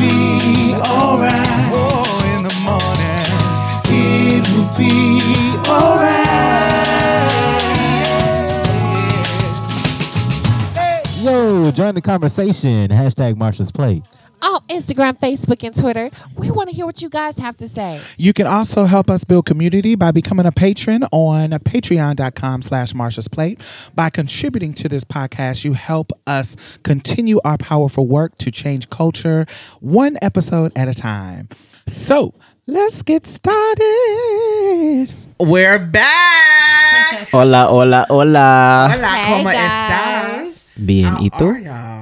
Be alright. Oh, in the morning. It will be alright. Yo, join the conversation. Hashtag Marsha's Plate. On Instagram, Facebook, and Twitter, we want to hear what you guys have to say. You can also help us build community by becoming a patron on patreon.com slash Marsha's Plate. By contributing to this podcast, you help us continue our powerful work to change culture one episode at a time. So let's get started. We're back. Hola, hola, hola. Hola, Hey, ¿cómo guys. estás? Bien, How ¿y tú?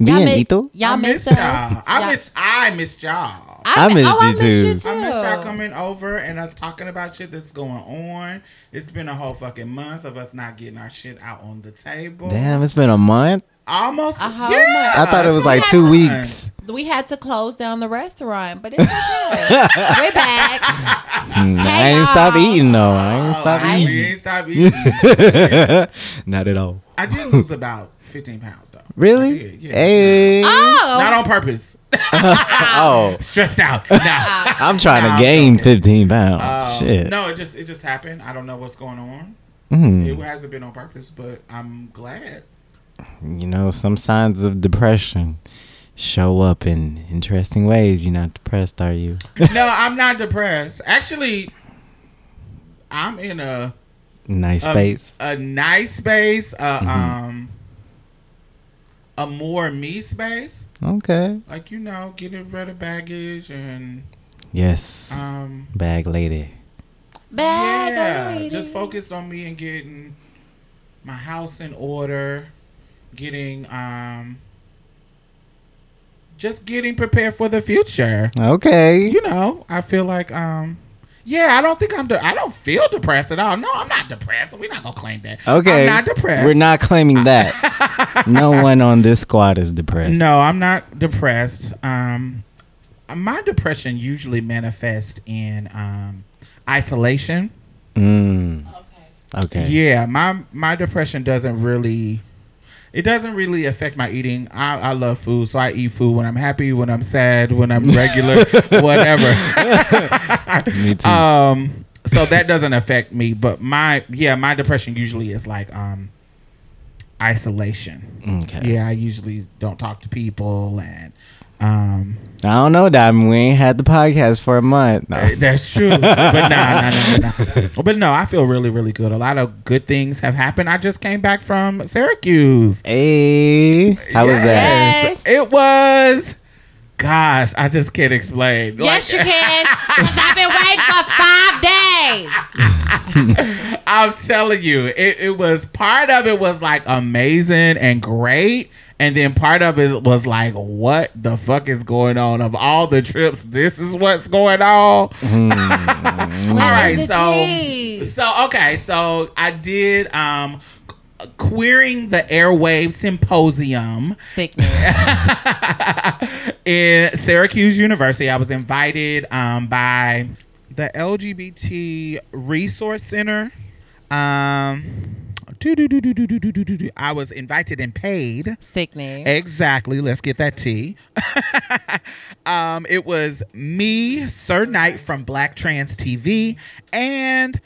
Are y'all? Bien, mi- ¿y tú? Y'all I missed missed us. y'all. I Y'all- missed I missed y'all. I mi- missed oh, I you missed too. you too. I missed y'all coming over and us talking about shit that's going on. It's been a whole fucking month of us not getting our shit out on the table. Damn, it's been a month. Almost. A whole yeah, month. I thought it was like two month. weeks. We had to close down the restaurant, but it's okay. We're back. Mm, I Hey, ain't stop y'all. eating though. I ain't Oh, stop I- eating. We ain't stop eating. Not at all. I did lose about 15 pounds though. I Really? did, yeah. Hey. Oh, Not on purpose. Oh, Stressed out. Nah. I'm trying Nah, to gain okay. 15 pounds. Um, Shit. No, it just it just happened. I don't know what's going on. Mm. It hasn't been on purpose, but I'm glad. You know, some signs of depression show up in interesting ways. You're not depressed, are you? no, I'm not depressed. Actually, I'm in a nice a, space. a nice space, uh, Mm-hmm. um, a more me space. Okay. Like you know, getting rid of baggage and Yes. um, Bag lady. bag yeah, lady. just focused on me and getting my house in order, getting um, just getting prepared for the future. Okay. you know, I feel like um yeah, I don't think I'm de- I don't feel depressed at all. No, I'm not depressed. We're not gonna claim that. Okay. I'm not depressed. We're not claiming that. no one on this squad is depressed. No, I'm not depressed. Um my depression usually manifests in um isolation. Mm. Okay. Yeah, my my depression doesn't really it doesn't really affect my eating. I, I love food, so I eat food when I'm happy, when I'm sad, when I'm regular, whatever. Me too. um so that doesn't affect me but my yeah my depression usually is like um isolation okay. yeah i usually don't talk to people and um I don't know, Diamond. We ain't had the podcast for a month. No. that's true but no no no no but no i feel really really good a lot of good things have happened i just came back from syracuse Hey. How was that? Yes. it was gosh i just can't explain Yes, Like- you can. Because I've been waiting for five days. I'm telling you, it, it was part of it was like amazing and great. And then part of it was like, what the fuck is going on? Of all the trips, this is what's going on. Hmm. all right, so so okay, so I did um queering the airwave symposium in Syracuse University. I was invited um, by the LGBT Resource Center. Um. I was invited and paid. Sickness. Exactly. Let's get that tea. um, it was me, Sir Knight from Black Trans TV, and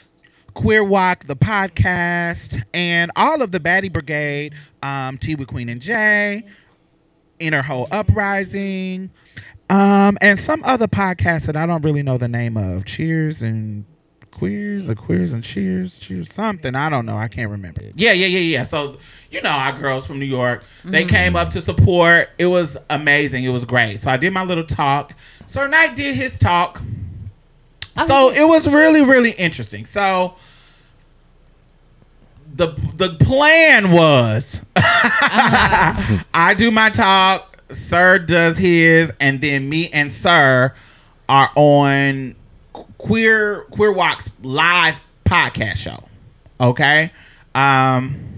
Queer Walk, the podcast, and all of the Baddie Brigade, um, Tea with Queen and Jay. Inner Whole Uprising, um, and some other podcasts that I don't really know the name of. Cheers and Queers or Queers and Cheers, Cheers something. I don't know. I can't remember. Yeah, yeah, yeah, yeah. So you know our girls from New York, they mm-hmm. came up to support. It was amazing. It was great. So I did my little talk. Sir Knight did his talk. Oh, so it was really, really interesting. So the the plan was I do my talk, Sir does his, and then me and Sir are on Queer Queer Walks live podcast show. Okay? Um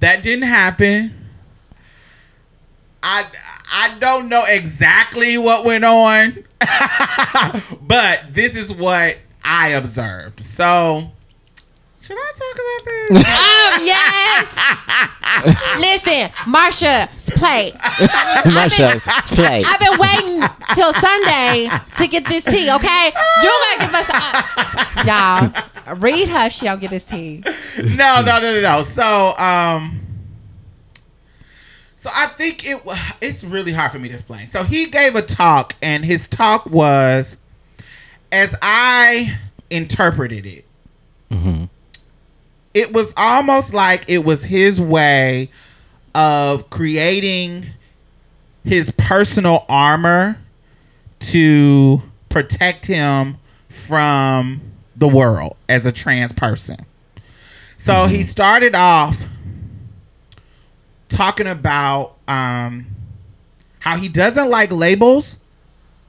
that didn't happen. I I don't know exactly what went on, but this is what I observed. So, should I talk about this? Um, yes. Listen, Marsha, play. Marsha, let's play. I've been waiting till Sunday to get this tea. Okay, you gotta give us, a, y'all. Read her. She don't get this tea. no, no, no, no, no. So, um, so I think it wa- it's really hard for me to explain. So he gave a talk, and his talk was, as I interpreted it, it was almost like it was his way of creating his personal armor to protect him from the world as a trans person. So he started off talking about um, how he doesn't like labels,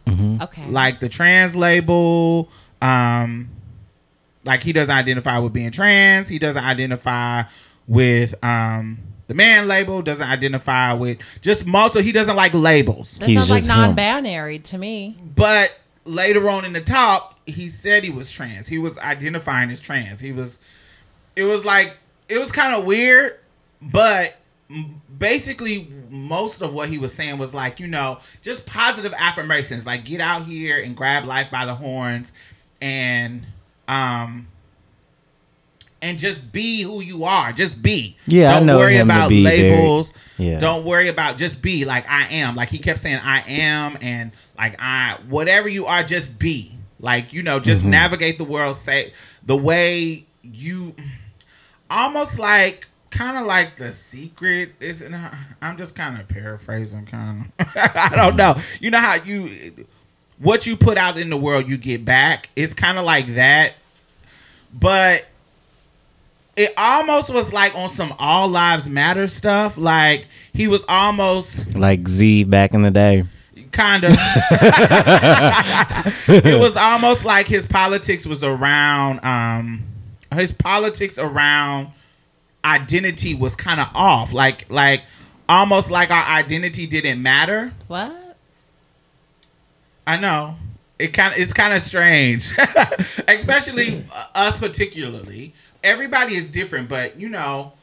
Okay. like the trans label. Um, like he doesn't identify with being trans. He doesn't identify with um, the man label. Doesn't identify with just multiple. He doesn't like labels. that He's sounds like just him. non-binary to me. But later on in the talk, he said he was trans. He was identifying as trans. He was. It was like it was kind of weird, but basically most of what he was saying was like you know just positive affirmations, like get out here and grab life by the horns, and um. And just be who you are. Just be. Yeah, I Don't know worry him to about be very- labels. Yeah. Don't worry about just be like I am. Like he kept saying I am and like I whatever you are just be. Like you know just navigate the world say the way you almost like kind of like the secret is I'm just kind of paraphrasing kind of I don't know. You know how you what you put out in the world you get back. It's kind of like that. But it almost was like on some all lives matter stuff. Like he was almost Like Z back in the day. kind of. it was almost like his politics was around. Um, his politics around identity was kind of off. Like like almost like our identity didn't matter. What? I know. It kind of it's kind of strange, especially us particularly. Everybody is different, but you know,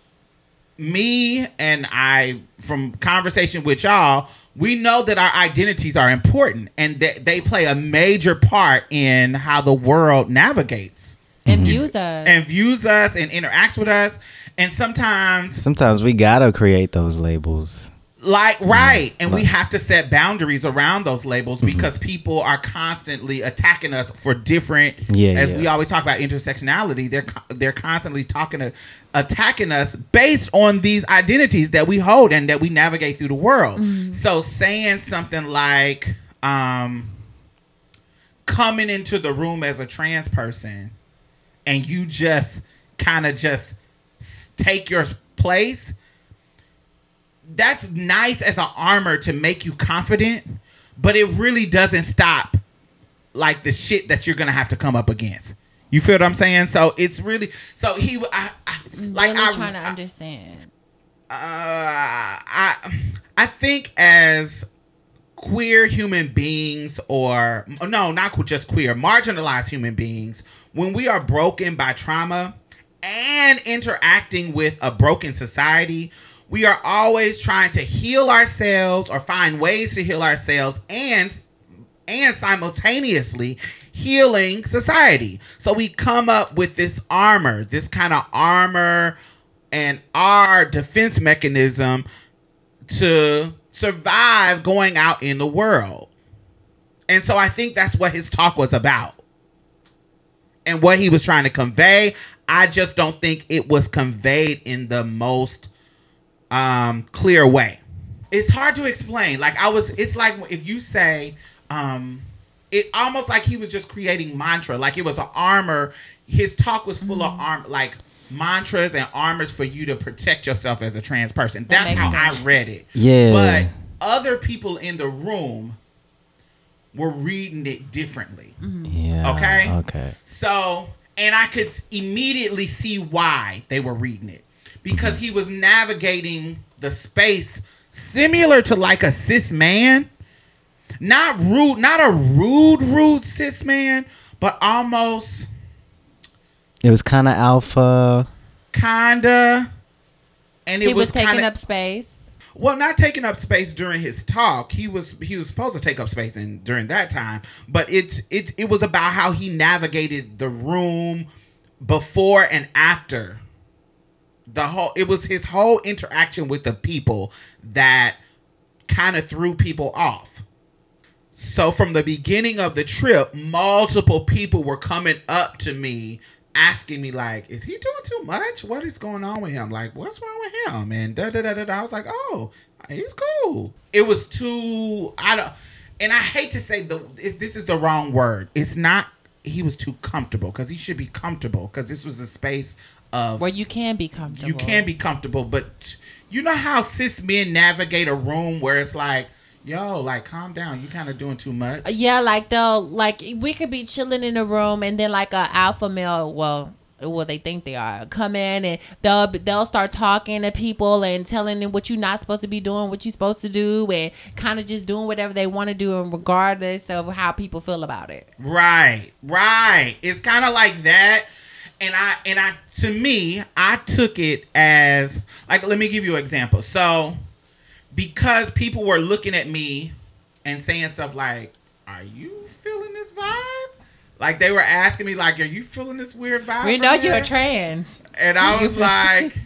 me and I from conversation with y'all, we know that our identities are important and that they play a major part in how the world navigates And mm-hmm. views us. and views us and interacts with us. And sometimes Sometimes we gotta create those labels. Like mm-hmm. right. And we have to set boundaries around those labels mm-hmm. because people are constantly attacking us for different Yeah, as yeah. we always talk about intersectionality they're they're constantly talking to attacking us based on these identities that we hold and that we navigate through the world. Mm-hmm. So saying something like um coming into the room as a trans person and you just kind of just take your place that's nice as an armor to make you confident, but it really doesn't stop like the shit that you're gonna have to come up against. You feel what I'm saying? So it's really so he I, I like really I trying to I- understand. uh, I I think as queer human beings or no, not just queer, marginalized human beings, when we are broken by trauma and interacting with a broken society, we are always trying to heal ourselves or find ways to heal ourselves and and simultaneously healing society. So we come up with this armor, this kind of armor, and our defense mechanism to survive going out in the world. And so I think that's what his talk was about. And what he was trying to convey, I just don't think it was conveyed in the most um clear way. It's hard to explain. Like I was it's like if you say um it almost like he was just creating mantra, like it was an armor. His talk was full of arm like mantras and armors for you to protect yourself as a trans person. That's makes how sense. I read it. Yeah. But other people in the room were reading it differently. Yeah. Okay. Okay. So, and I could immediately see why they were reading it because mm-hmm. he was navigating the space similar to like a cis man. Not rude, not a rude, rude cis man, but almost It was kind of alpha. kinda. And it he was, taking kinda- up space. Well, not taking up space during his talk. He was he was supposed to take up space in, during that time, but it it it was about how he navigated the room before and after the whole. It was his whole interaction with the people that kind of threw people off. So from the beginning of the trip, multiple people were coming up to me asking me like, "Is he doing too much? What is going on with him? Like, what's wrong with him?" And da da da da. da. I was like, "Oh, he's cool." It was too. I don't. And I hate to say the. This is the wrong word. It's not. He was too comfortable because he should be comfortable because this was a space of Where you can be comfortable. you can be comfortable, but you know how cis men navigate a room where it's like, yo, like calm down, you kind of doing too much. Uh, yeah, like they'll like we could be chilling in a room and then like a alpha male, well, well they think they are, come in and they'll they'll start talking to people and telling them what you're not supposed to be doing, what you're supposed to do, and kind of just doing whatever they want to do, and regardless of how people feel about it. Right, right. It's kind of like that. And I and I to me, I took it as like let me give you an example. So because people were looking at me and saying stuff like, "Are you feeling this vibe?" Like they were asking me like, "Are you feeling this weird vibe?" We know you're trans. And I was like,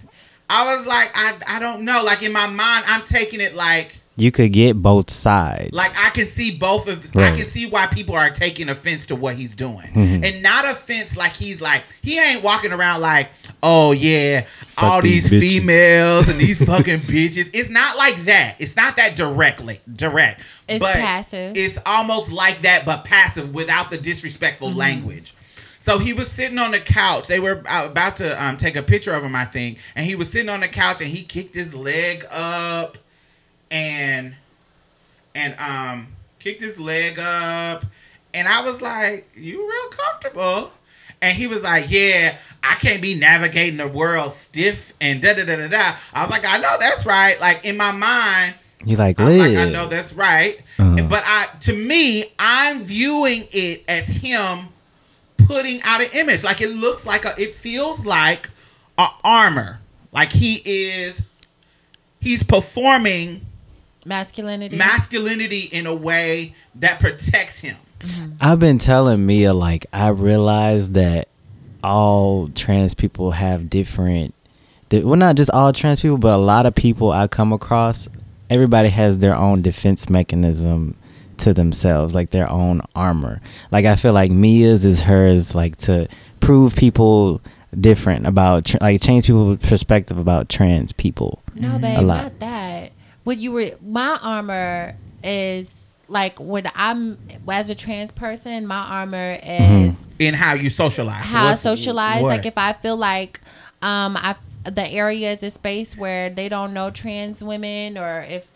I was like, I, I don't know. Like in my mind, I'm taking it like You could get both sides. like I can see both of I can see why people are taking offense to what he's doing. Mm-hmm. And not offense like he's like he ain't walking around like, "Oh yeah, Fuck all these these, females and these fucking bitches." It's not like that. It's not that directly direct. It's but passive. It's almost like that but passive without the disrespectful Mm-hmm. language. So he was sitting on the couch. They were about to um, take a picture of him, I think. And he was sitting on the couch and he kicked his leg up and and um kicked his leg up. And I was like, You real comfortable? And he was like, Yeah, I can't be navigating the world stiff and da da da da da. I was like, I know that's right. Like in my mind, you like like, I know that's right. Uh-huh. But I to me, I'm viewing it as him putting out an image. Like it looks like a it feels like a armor. Like he is he's performing Masculinity. masculinity in a way that protects him. Mm-hmm. I've been telling Mia like I realize that all trans people have different. di- Well, not just all trans people, but a lot of people I come across. Everybody has their own defense mechanism to themselves, like their own armor. Like I feel like Mia's is hers, like to prove people different about, tr- like change people's perspective about trans people. No, babe, A lot. not that. What you were, my armor is like when I'm as a trans person, my armor is In how you socialize. So how I socialize. what? Like if I feel like um I the area is a space where they don't know trans women or if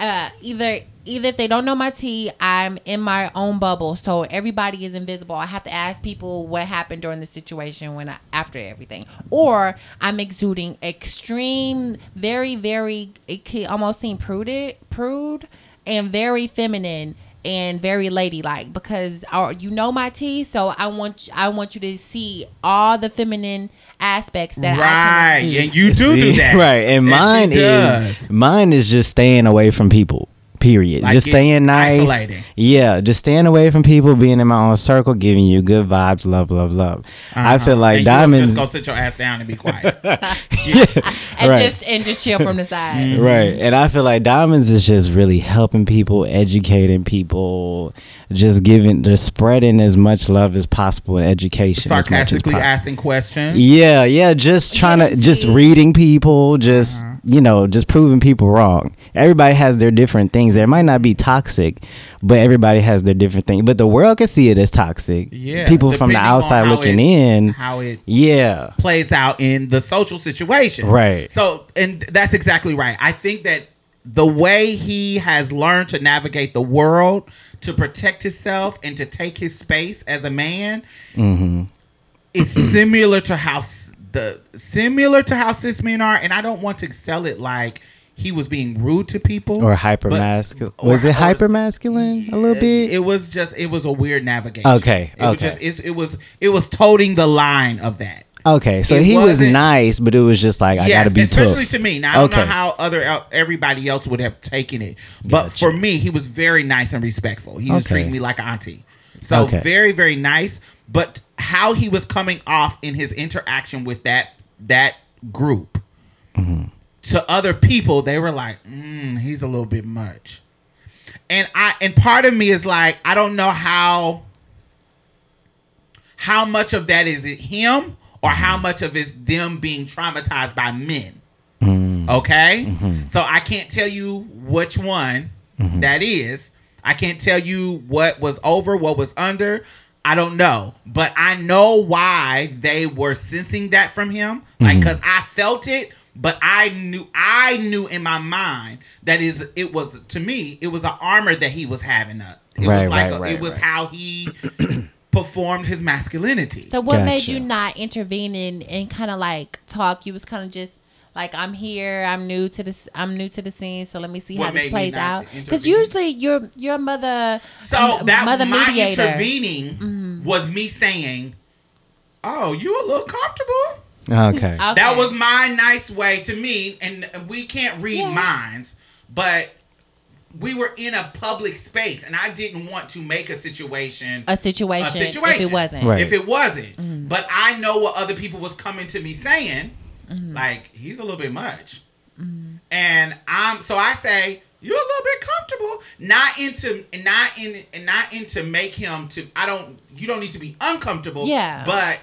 uh either either if they don't know my tea, I'm in my own bubble, so everybody is invisible. I have to ask people what happened during the situation when I, after everything, or I'm exuding extreme, very, very. It could almost seem prude, prude, and very feminine and very ladylike because uh, you know my tea, so I want I want you to see all the feminine aspects that I right. And you do See? do that. right? And she mine is mine is just staying away from people. Period. Like just it- staying nice. isolating. Yeah, just staying away from people, being in my own circle, giving you good vibes, love, love, love. I feel Uh-huh. like and diamonds. You just go sit your ass down and be quiet. and Right. just and just chill from the side. Right. And I feel like Diamonds is just really helping people, educating people, just giving, just spreading as much love as possible in education. as much as asking questions. Yeah, yeah, just trying to, just reading people, just, you know, just proving people wrong. Everybody has their different things. There might not be toxic, but everybody has their different thing. But the world can see it as toxic. Yeah, People from the outside looking it- in. How it Yeah. plays out in the social situation. Right. So, and that's exactly right. I think that the way he has learned to navigate the world, to protect himself, and to take his space as a man Mm-hmm. is similar to how the similar to how cis men are. And I don't want to sell it like he was being rude to people Or hyper masculine. Was it hyper masculine a little bit? It was just it was a weird navigation. Okay, It was just it's, it was it was toting the line of that. Okay, so It he was nice, but it was just like I yes, gotta be especially tough. to me. Now I don't know how other everybody else would have taken it, but Gotcha. for me, he was very nice and respectful. He was Okay. treating me like an auntie, so Okay. very very nice. But how he was coming off in his interaction with that that group Mm-hmm. To other people, they were like, mm, "He's a little bit much," and I and part of me is like, I don't know how how much of that is it him or how mm-hmm. much of it's them being traumatized by men. Mm-hmm. Okay? Mm-hmm. So I can't tell you which one that is. I can't tell you what was over, what was under. I don't know. But I know why they were sensing that from him. Like cuz I felt it, but I knew I knew in my mind that is it was to me, it was an armor that he was having up. It Right, was like right, a, right, it was right. how he performed his masculinity. So what made you not intervene and, and kind of like talk? You was kind of just like I'm here. I'm new to this. I'm new to the scene. So let me see What how this plays out. Because usually your your mother, So um, that mother my mediator. intervening was me saying, "Oh, you a little comfortable." Okay. Okay. That was my nice way to me, and we can't read Yeah. minds, but we were in a public space, and I didn't want to make a situation a situation, a situation if it wasn't. Right. if it wasn't. Mm-hmm. But I know what other people was coming to me saying, Mm-hmm. like he's a little bit much, and I'm so I say you're a little bit comfortable, not into not in not into make him to. I don't. You don't need to be uncomfortable. Yeah. but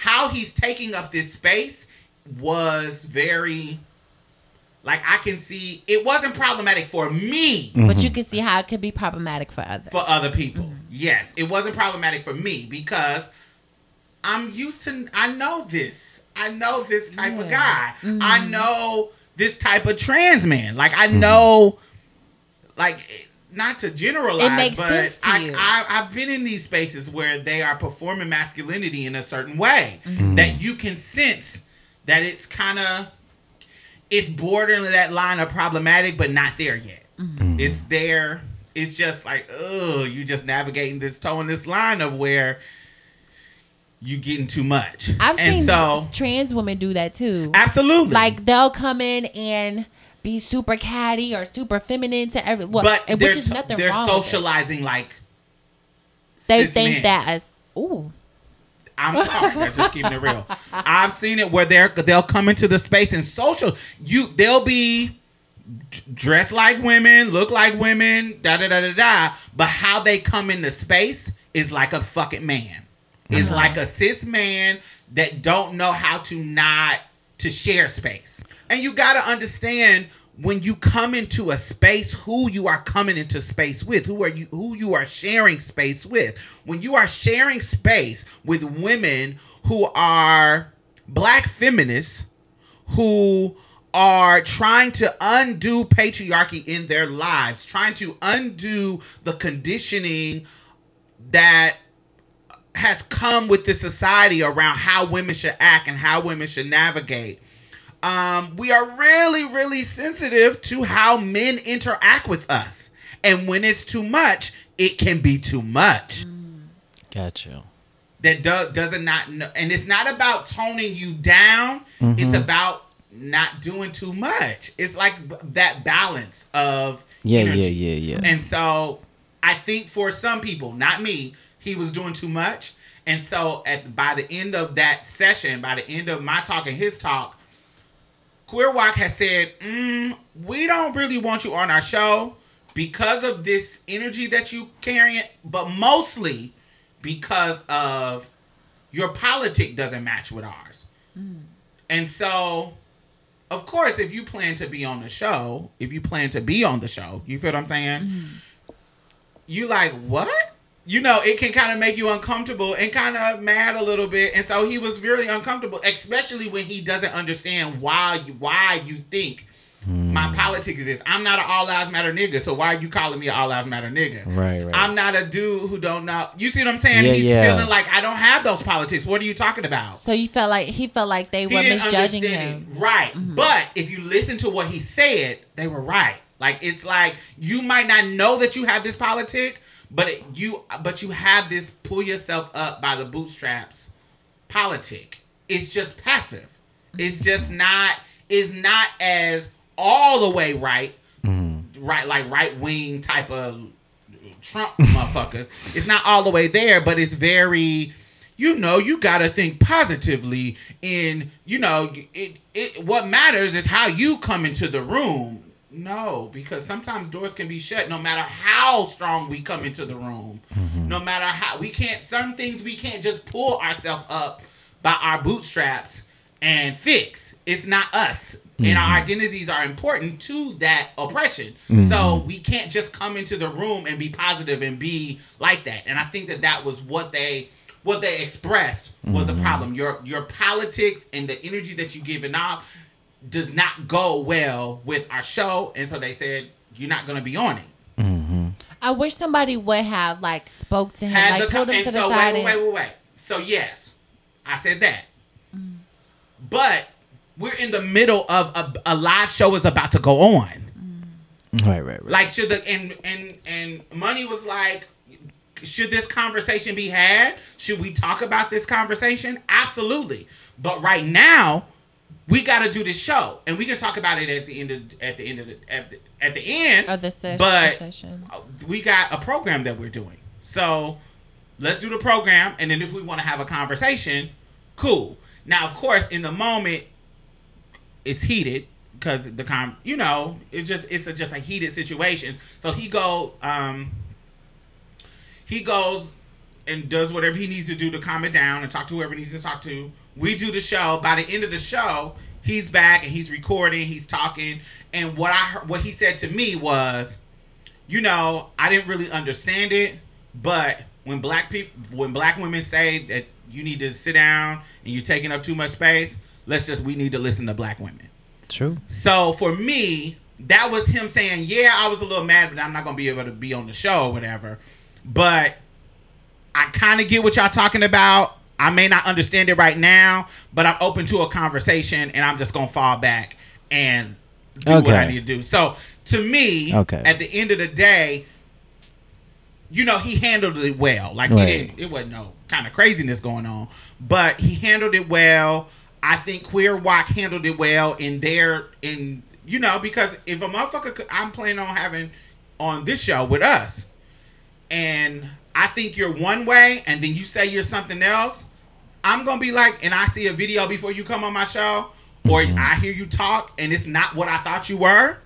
how he's taking up this space was very. Like I can see, it wasn't problematic for me But you mm-hmm. can see how it could be problematic for others. for other people. Mm-hmm. Yes, it wasn't problematic for me because I'm used to. I know this. I know this type of guy. Yeah. I mm-hmm. know this type of trans man. Like I know, like not to generalize, It makes but sense to I, you. I I've been in these spaces where they are performing masculinity in a certain way Mm-hmm. that you can sense that it's kind of it's bordering that line of problematic, but not there yet. Mm-hmm. It's there. It's just like, oh, you're just navigating this towing this line of where you're getting too much. I've and seen so trans women do that too. absolutely, Like they'll come in and be super catty or super feminine to every, well, but and which is nothing they're wrong. socializing like They think men. that as ooh. I'm sorry, that's just keeping it real. I've seen it where they're they'll come into the space and social. You they'll be dressed like women, look like women, da da da da da. But how they come into space is like a fucking man. It's uh-huh. like a cis man that don't know how to not to share space. And you got to understand when you come into a space who you are coming into space with who are you who you are sharing space with when you are sharing space with women who are black feminists who are trying to undo patriarchy in their lives trying to undo the conditioning that has come with the society around how women should act and how women should navigate. Um, we are really, really sensitive to how men interact with us. And when it's too much, it can be too much. Gotcha. That do- doesn't not know. And it's not about toning you down, it's about not doing too much. It's like that balance of Yeah, energy. yeah, yeah, yeah. And so I think for some people, not me, he was doing too much. And so at by the end of that session, by the end of my talk and his talk, Queer Walk has said, mm, we don't really want you on our show because of this energy that you carrying, but mostly because of your politic doesn't match with ours. And so, of course, if you plan to be on the show, if you plan to be on the show, you feel what I'm saying? You like what? You know, it can kind of make you uncomfortable and kind of mad a little bit. And so he was really uncomfortable, especially when he doesn't understand why you why you think my hmm. politics is this. I'm not an all lives matter nigga, so why are you calling me an all lives matter nigga? Right, right. I'm not a dude who don't know. You see what I'm saying? Yeah, He's yeah. feeling like I don't have those politics. What are you talking about? So you felt like he felt like they He were misjudging understand him. it. Right. Mm-hmm. But if you listen to what he said, they were right. Like it's like you might not know that you have this politic, but it, you but you have this pull yourself up by the bootstraps politic. It's just passive. It's just not it's not as all the way right. Mm-hmm. Right like right wing type of Trump motherfuckers. It's not all the way there, but it's very you know, you got to think positively in, you know, it it what matters is how you come into the room. No, because sometimes doors can be shut no matter how strong we come into the room. Mm-hmm. No matter how we can't some things we can't just pull ourselves up by our bootstraps and fix. It's not us. And our mm-hmm. identities are important to that oppression. Mm-hmm. So we can't just come into the room and be positive and be like that. And I think that that was what they what they expressed was the problem. Your your politics and the energy that you giving off does not go well with our show. And so they said you're not going to be on it. Mm-hmm. I wish somebody would have like spoke to him, Had like the pulled co- him and to the so side. wait, wait, wait, wait, wait. So yes, I said that. Mm. But we're in the middle of a, a live show is about to go on. Mm. Right, right, right. Like should the and and and money was like should this conversation be had? Should we talk about this conversation? Absolutely. But right now, we got to do this show, and we can talk about it at the end of at the end of the at the, at the end Of the ses- But session. uh, we got a program that we're doing, so let's do the program, and then if we want to have a conversation, cool. Now, of course, in the moment, it's heated because the com you know it's just it's a, just a heated situation so he go um he goes and does whatever he needs to do to calm it down and talk to whoever he needs to talk to we do the show by the end of the show he's back and he's recording he's talking and what i heard, what he said to me was you know i didn't really understand it but when black people when black women say that you need to sit down and you're taking up too much space let's just we need to listen to black women True. so for me, that was him saying, "Yeah, I was a little mad, but I'm not gonna be able to be on the show or whatever." But I kind of get what y'all talking about. I may not understand it right now, but I'm open to a conversation, and I'm just gonna fall back and do what I need to do. So to me, Okay. at the end of the day, you know, he handled it well. Like Right. he didn't. It wasn't no kind of craziness going on, but he handled it well. I think Queer Walk handled it well in their in you know because if a motherfucker, could, I'm planning on having on this show with us, and I think you're one way, and then you say you're something else. I'm gonna be like, and I see a video before you come on my show, or mm-hmm. I hear you talk, and it's not what I thought you were.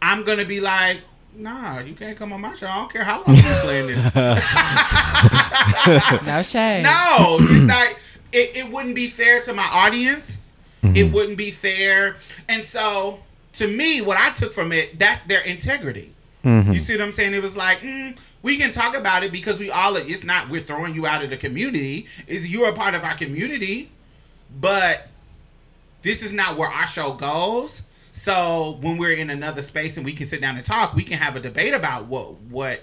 I'm gonna be like, nah, you can't come on my show. I don't care how long you're playing this. No shade. No, it's not. It, it wouldn't be fair to my audience. Mm-hmm. It wouldn't be fair. And so, to me, what I took from it, that's their integrity. You see what I'm saying? It was like, mm, we can talk about it because we all, it's not, we're throwing you out of the community. Is you're a part of our community, but this is not where our show goes. So when we're in another space and we can sit down and talk, we can have a debate about what what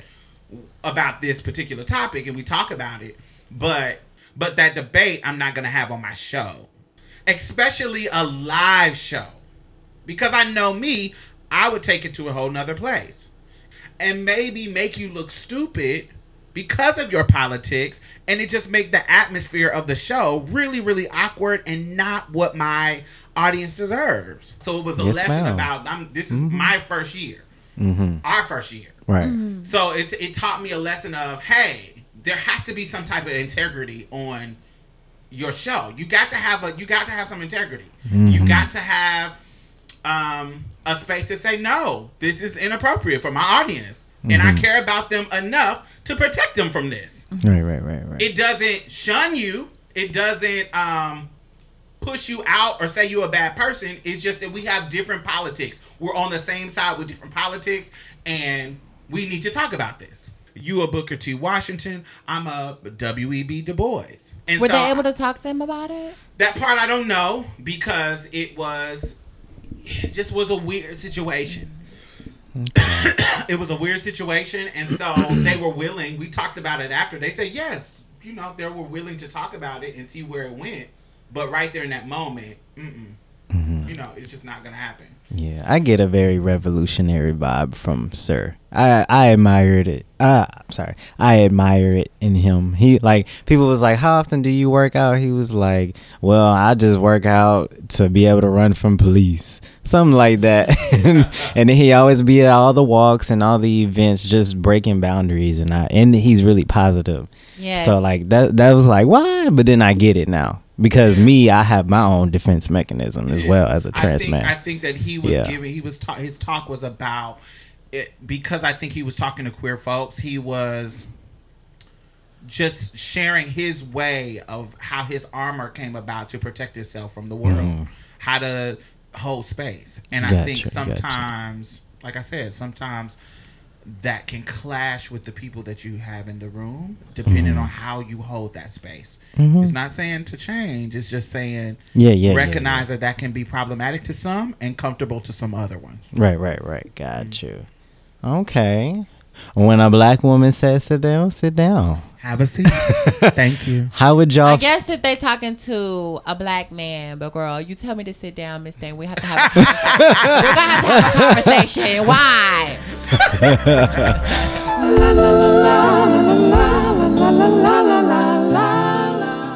about this particular topic and we talk about it. But but that debate I'm not gonna have on my show. Especially a live show. Because I know me, I would take it to a whole nother place. And maybe make you look stupid because of your politics and it just make the atmosphere of the show really really awkward and not what my audience deserves. So it was a Yes, lesson ma'am. about. I'm, this is mm-hmm. my first year, mm-hmm. our first year. Right. Mm-hmm. So it it taught me a lesson of hey, there has to be some type of integrity on your show. You got to have a you got to have some integrity. You got to have um, a space to say no, this is inappropriate for my audience, and I care about them enough to protect them from this. Right. Right. Right. Right. It doesn't shun you. It doesn't um, push you out or say you're a bad person. It's just that we have different politics. We're on the same side with different politics, and we need to talk about this. You a Booker T. Washington. I'm a W.E.B. Du Bois. And Were so they able to talk to him about it? that part I don't know because it was it just was a weird situation. it was a weird situation, and so they were willing. We talked about it after. They said yes, you know, they were willing to talk about it and see where it went. But right there in that moment, mm-mm, mm-hmm. you know, it's just not gonna happen. Yeah, I get a very revolutionary vibe from Sir. I I admired it. Uh, I'm sorry, I admire it in him. He like people was like, "How often do you work out?" He was like, "Well, I just work out to be able to run from police, something like that." and then he always be at all the walks and all the events, just breaking boundaries. And I and he's really positive. Yeah. So like that that was like why? But then I get it now because me, I have my own defense mechanism as well as a trans I think, man. I think that he was Yeah. giving. He was ta- his talk was about it because I think he was talking to queer folks. He was just sharing his way of how his armor came about to protect itself from the world, how to hold space. And I think Mm. Gotcha, gotcha. sometimes, like I said, sometimes that can clash with the people that you have in the room, depending Mm. on how you hold that space. It's not saying to change; it's just saying Mm-hmm. Yeah, yeah, yeah, recognize that that can be problematic to some and comfortable to some other ones. Right, right, right. Got you. Okay. When a black woman says sit down, sit down. Have a seat. Thank you. How would y'all? I guess if they talking to a black man, but girl, you tell me to sit down, Miss Thing. We have to have. A We're gonna have to have a conversation. Why?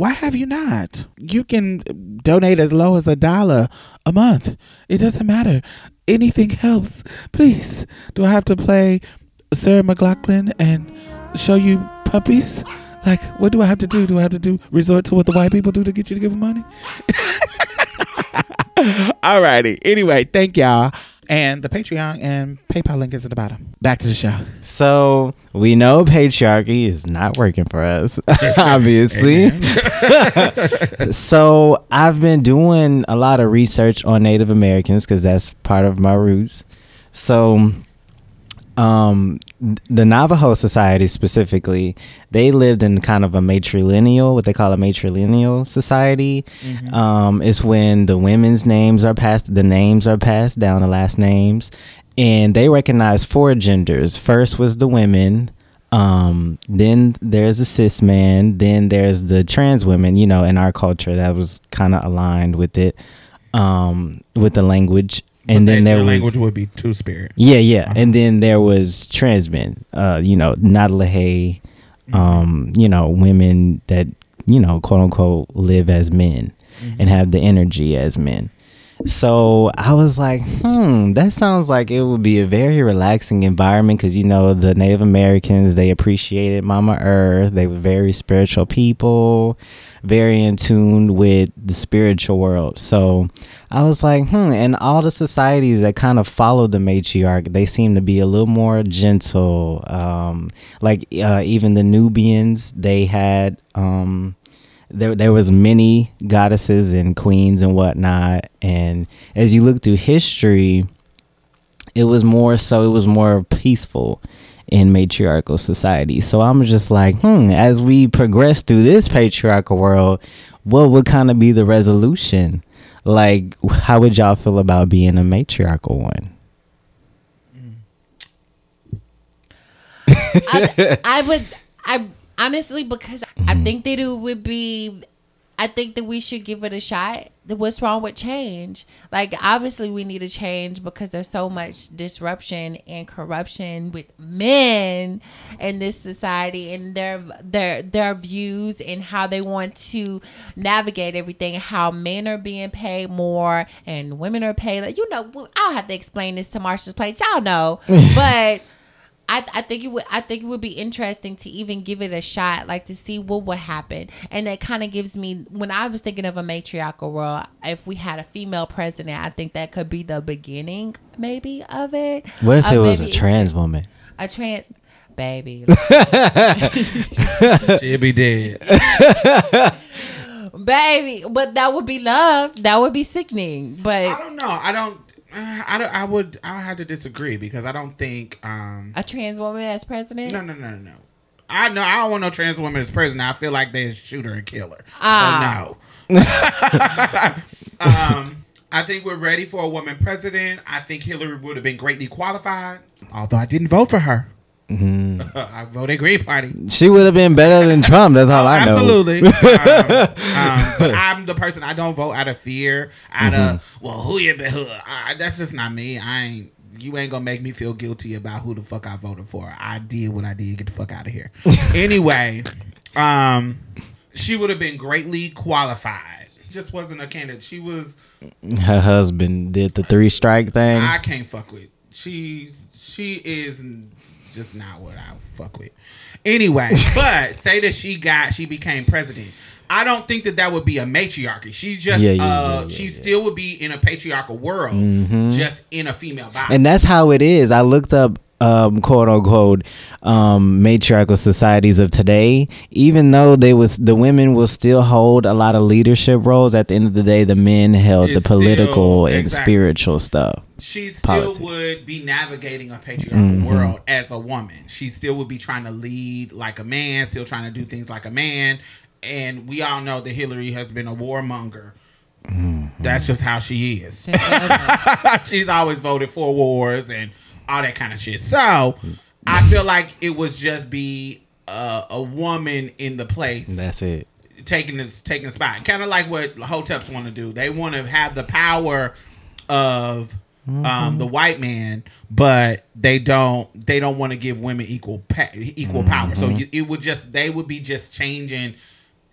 why have you not? You can donate as low as a dollar a month. It doesn't matter. Anything helps. Please. Do I have to play Sarah McLachlan and show you puppies? Like, what do I have to do? Do I have to do resort to what the white people do to get you to give them money? Alrighty. Anyway, thank y'all. And the Patreon and PayPal link is at the bottom. Back to the show. So we know patriarchy is not working for us, obviously. so I've been doing a lot of research on Native Americans because that's part of my roots. So um the Navajo society specifically, they lived in kind of a matrilineal, what they call a matrilineal society. Um, it's when the women's names are passed, the names are passed down, the last names, and they recognize four genders. First was the women. Um, then there's the cis man. Then there's the trans women. You know, in our culture, that was kind of aligned with it, um, with the language. And then there was would be two spirit. yeah, yeah. And then there was trans men, uh, you know, not LaHaye, um, you know, women that, you know, quote unquote live as men and have the energy as men. So I was like, hmm, that sounds like it would be a very relaxing environment because, you know, the Native Americans, they appreciated Mama Earth. They were very spiritual people, very in tune with the spiritual world. So I was like, hmm, and all the societies that kind of follow the matriarch, they seem to be a little more gentle. Um, like uh, even the Nubians, they had. Um, there there was many goddesses and queens and whatnot. And as you look through history, it was more so. It was more peaceful in matriarchal society. So I'm just like, hmm. As we progress through this patriarchal world, what would kind of be the resolution? Like, how would y'all feel about being a matriarchal one? I, I would I honestly because I mm-hmm. think that it would be I think that we should give it a shot. What's wrong with change? Like obviously we need to change because there's so much disruption and corruption with men in this society and their their their views and how they want to navigate everything. How men are being paid more and women are paid. Like, you know, I don't have to explain this to Marsha's Plate. Y'all know, but. I, I think it would I think it would be interesting to even give it a shot, like to see what would happen. And that kind of gives me when I was thinking of a matriarchal world, if we had a female president, I think that could be the beginning maybe of it. What if Of it was a trans woman? A trans baby. She'd be dead. baby. But that would be love. That would be sickening. But i don't know. I don't. Uh, I don't. I would. I have to disagree because I don't think. um a trans woman as president? No, no, no, no. I know. I don't want no trans woman as president. I feel like they shoot her and kill her. Ah. So no. um, I think we're ready for a woman president. I think Hillary would have been greatly qualified, although I didn't vote for her. I voted Green Party. She would have been better than Trump. That's all I know. Absolutely. um, um, but I'm the person I don't vote out of fear. Out Mm-hmm. of well, who you been? Who? I, that's just not me. I ain't. You ain't gonna make me feel guilty about who the fuck I voted for. I did what I did. Get the fuck out of here. anyway, um, she would have been greatly qualified. Just wasn't a candidate. She was. Her husband did the three strike thing. I can't fuck with. She's she is just not what I fuck with. Anyway, but say that she got she became president. I don't think that that would be a matriarchy. She just Yeah, yeah, uh yeah, she still would be in a patriarchal world, just in a female body. and that's how it is. I looked up um, quote unquote um, matriarchal societies of today. Even though they was the women will still hold a lot of leadership roles. At the end of the day, the men held It's the political still- and spiritual stuff. She still politics. would be navigating a patriarchal world as a woman. She still would be trying to lead like a man, still trying to do things like a man. And we all know that Hillary has been a warmonger. That's just how she is. She's always voted for wars and all that kind of shit. So I feel like it was just be uh, a woman in the place That's it. taking this taking a spot. Kind of like what Hoteps want to do. They want to have the power of um, the white man, but they don't. They don't want to give women equal pa- equal power. So you, it would just they would be just changing.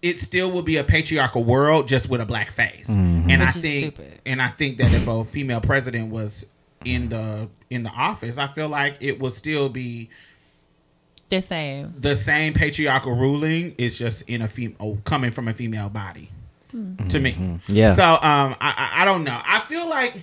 It still would be a patriarchal world, just with a black face. And I Which is think, stupid. and I think that if a female president was in the in the office, I feel like it would still be the same. the same patriarchal ruling is just in a female coming from a female body to me Yeah. so um I, I i don't know i feel like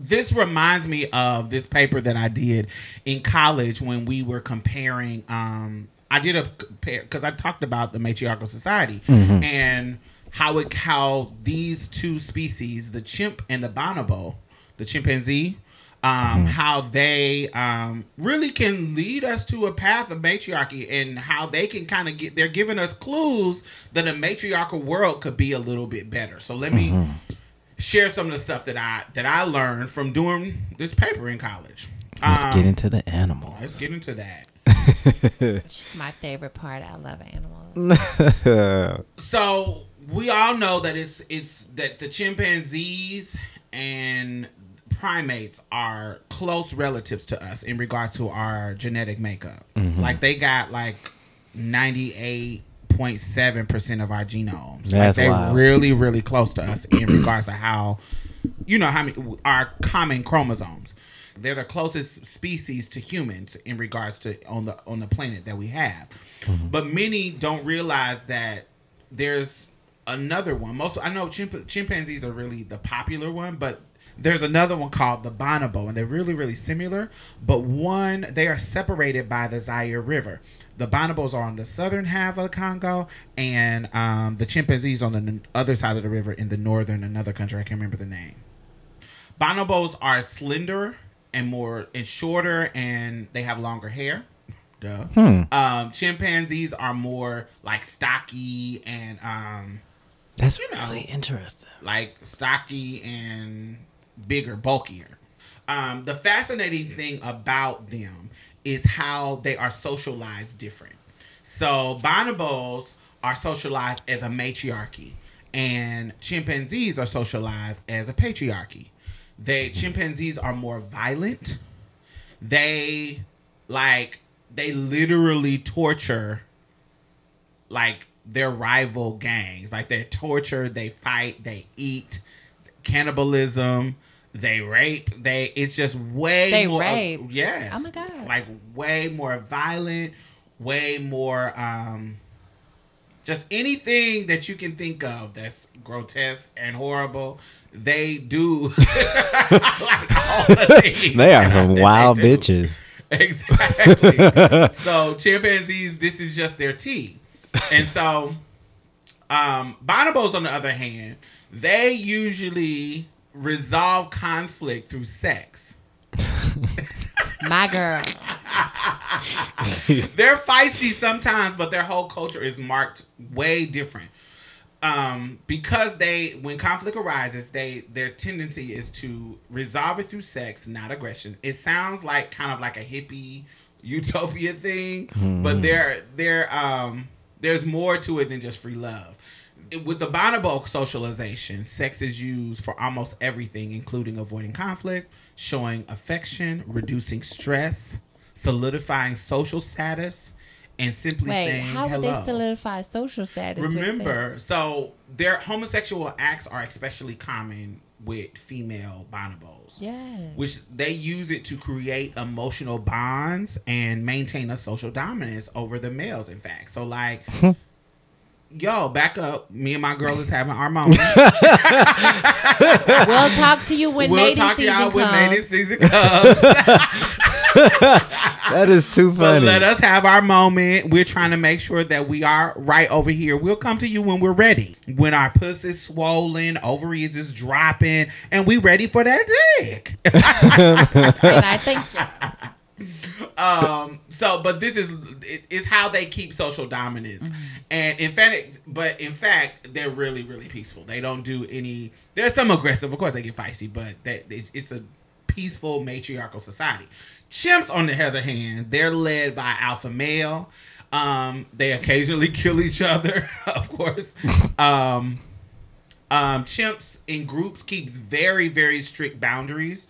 this reminds me of this paper that i did in college when we were comparing um i did a compare because i talked about the matriarchal society and how it how these two species the chimp and the bonobo the chimpanzee um, how they um, really can lead us to a path of matriarchy and how they can kind of get they're giving us clues that a matriarchal world could be a little bit better. So let me share some of the stuff that i that i learned from doing this paper in college Let's Um, get into the animals. let's get into that Which is my favorite part. I love animals. so we all know that it's it's that the chimpanzees and primates are close relatives to us in regards to our genetic makeup. Like they got like ninety eight point seven percent of our genomes. like That's they wild. really really close to us in regards to how you know how many our common chromosomes. They're the closest species to humans in regards to on the on the planet that we have. Mm-hmm. But many don't realize that there's another one. Most I know chimp- chimpanzees are really the popular one, but there's another one called the bonobo, and they're really really similar. But one they are separated by the Zaire River. The bonobos are on the southern half of the Congo, and um, the chimpanzees on the n- other side of the river in the northern another country. I can't remember the name. Bonobos are slender and more and shorter, and they have longer hair. Duh. Um, chimpanzees are more like stocky and um, That's You know. really interesting. like stocky and bigger, bulkier. Um, the fascinating thing about them is how they are socialized different. So bonobos are socialized as a matriarchy, and chimpanzees are socialized as a patriarchy. They chimpanzees are more violent. They like they literally torture like their rival gangs. Like they torture, they fight, they eat, cannibalism, they rape. They it's just way They more. rape? yes. Oh my God. Like way more violent, way more. um just anything that you can think of that's grotesque and horrible, they do. like all the They are some wild bitches. Exactly. so chimpanzees, this is just their tea. And so um bonobos on the other hand, they usually resolve conflict through sex. My girl. They're feisty sometimes, but their whole culture is marked way different. Um, because they when conflict arises, they their tendency is to resolve it through sex, not aggression. It sounds like kind of like a hippie utopia thing, but there there um there's more to it than just free love. With the bonobo socialization, sex is used for almost everything, including avoiding conflict, showing affection, reducing stress, solidifying social status, and simply Wait, saying how would hello. they solidify social status? Remember, so their homosexual acts are especially common with female bonobos. sex? Yes. Which they use it to create emotional bonds and maintain a social dominance over the males, in fact. So, like, hmm. Yo, back up. Me and my girl is having our moment. we'll talk to you when we'll mating talk to y'all comes. when mating season comes. That is too But funny. let us have our moment. We're trying to make sure that we are right over here. We'll come to you when we're ready. When our puss is swollen, ovaries is dropping, and we ready for that dick. and I think um so but this is it, it's how they keep social dominance and in fact but in fact they're really really peaceful. They don't do any there's some aggressive of course they get feisty but that it's, a peaceful matriarchal society. Chimps on the other hand they're led by alpha male. Um they occasionally kill each other of course. Um um, chimps in groups keeps very very strict boundaries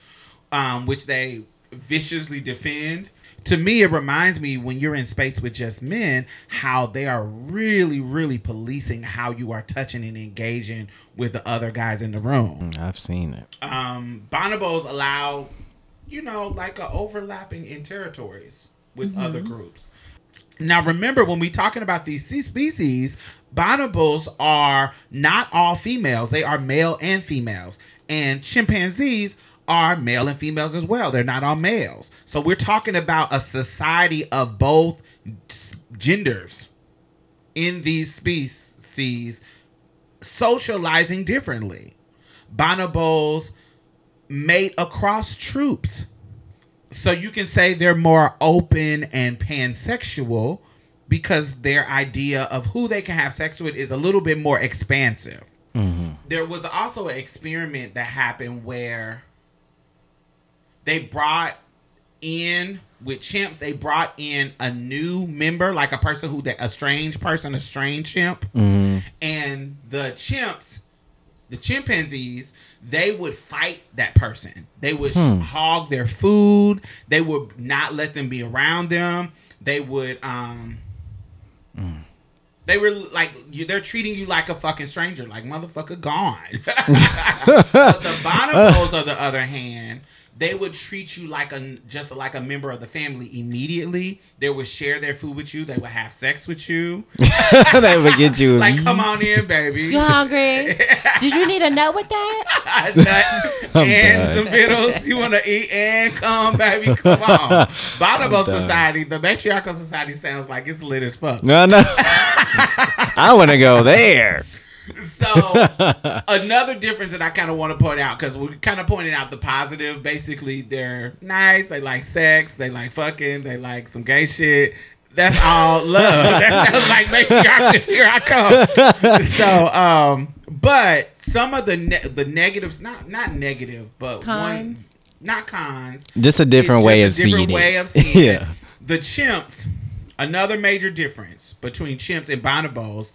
um, which they viciously defend to me it reminds me when you're in space with just men how they are really really policing how you are touching and engaging with the other guys in the room I've seen it. um, bonobos allow, you know, like a overlapping in territories with other groups. Now, remember when we talking about these species, bonobos are not all females; they are male and females, and chimpanzees are male and females as well. They're not all males. So we're talking about a society of both genders in these species socializing differently. Bonobos mate across troops. So you can say they're more open and pansexual because their idea of who they can have sex with is a little bit more expansive. Mm-hmm. There was also an experiment that happened where they brought in with chimps, they brought in a new member, like a person who that a strange person, a strange chimp, mm-hmm. and the chimps the chimpanzees they would fight that person. They would hmm. hog their food. They would not let them be around them. They would um mm. they were like you they're treating you like a fucking stranger like motherfucker gone. But the bonobos on the other hand they would treat you like a just like a member of the family immediately. They would share their food with you. They would have sex with you. they would get you. Like, come on in, baby. You hungry? Did you need a nut with that? Nut I'm and done. some vittles. You want to eat and come, baby? Come on. Bonobo done. Society, the matriarchal society sounds like it's lit as fuck. No, no. I want to go there. So another difference that I kind of want to point out because we kind of pointed out the positive. Basically, they're nice. They like sex. They like fucking. They like some gay shit. That's all love. That sounds like matriarch. Here I come. So, um, but some of the ne- the negatives, not not negative, but Cons. one, not cons. Just a different It's way of a different seeing way it. of seeing yeah. it. The chimps, another major difference between chimps and bonobos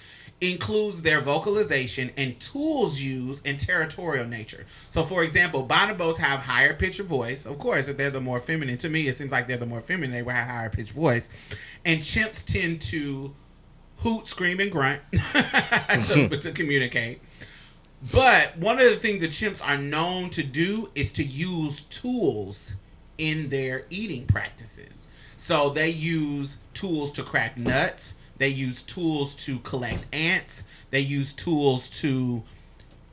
includes their vocalization and tools used in territorial nature. So, for example, bonobos have higher pitch of voice. Of course, if they're the more feminine, to me, it seems like they're the more feminine. They will have higher pitch voice, and chimps tend to hoot, scream, and grunt to, mm-hmm. to communicate. But one of the things the chimps are known to do is to use tools in their eating practices. So they use tools to crack nuts. They use tools to collect ants. They use tools to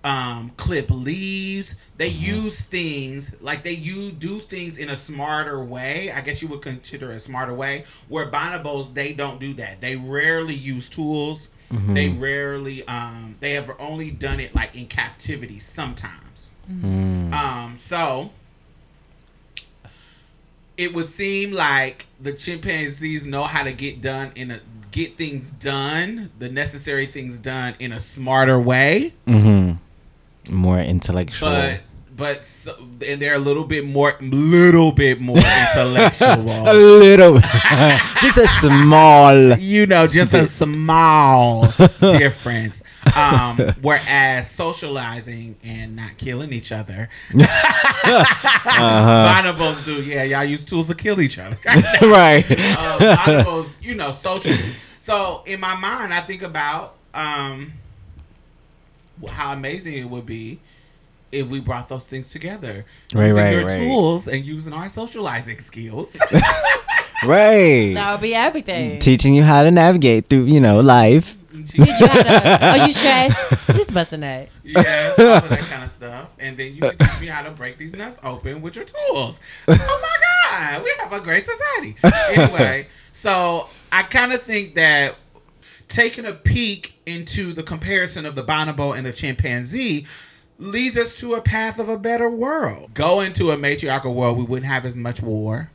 um, clip leaves. They use things like they you do things in a smarter way. I guess you would consider a smarter way. Where bonobos they don't do that. They rarely use tools. They rarely um, they have only done it like in captivity sometimes. Um, so it would seem like the chimpanzees know how to get done in a get things done, the necessary things done in a smarter way. Mm-hmm. More intellectual. But but so, and they're a little bit more little bit more intellectual. a little. Just a small. you know, just a small difference. Um, whereas socializing and not killing each other, bonobos do. Yeah, y'all use tools to kill each other. right. uh, bonobos, you know, socially. So in my mind, I think about um, how amazing it would be if we brought those things together, Right, using right, their right. tools and using our socializing skills. Right. That would be everything. Teaching you how to navigate through, you know, life. Teach you how to. Oh, you stressed? Just bust a nut. yes, all of that kind of stuff. And then you can teach me how to break these nuts open with your tools. Oh my God, we have a great society. Anyway, so I kind of think that taking a peek into the comparison of the bonobo and the chimpanzee leads us to a path of a better world. Go into a matriarchal world, we wouldn't have as much war.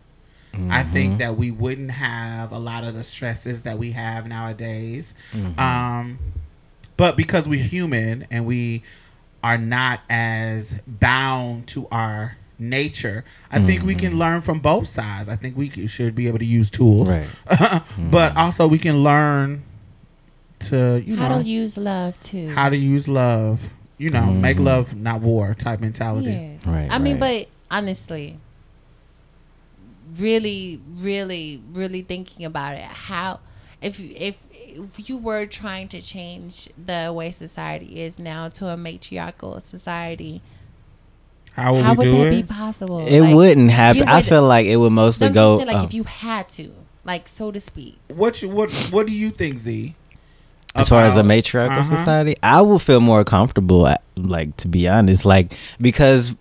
I think mm-hmm. that we wouldn't have a lot of the stresses that we have nowadays. Mm-hmm. Um, but because we're human and we are not as bound to our nature, I think we can mm-hmm. learn from both sides. I think we should be able to use tools, Right. but also we can learn to you know How to use love too. how to use love. You know, make mm. love, not war type mentality. Yes. Right, I mean, but honestly, really, really, really thinking about it, how if if if you were trying to change the way society is now to a matriarchal society, How would how we would do that be possible? It Like, wouldn't happen. you I feel like it would mostly Some go. say, like oh. if you had to, like so to speak. What you what What do you think, Zee? As far as a matriarchal Uh-huh. society, I will feel more comfortable. Like to be honest, like because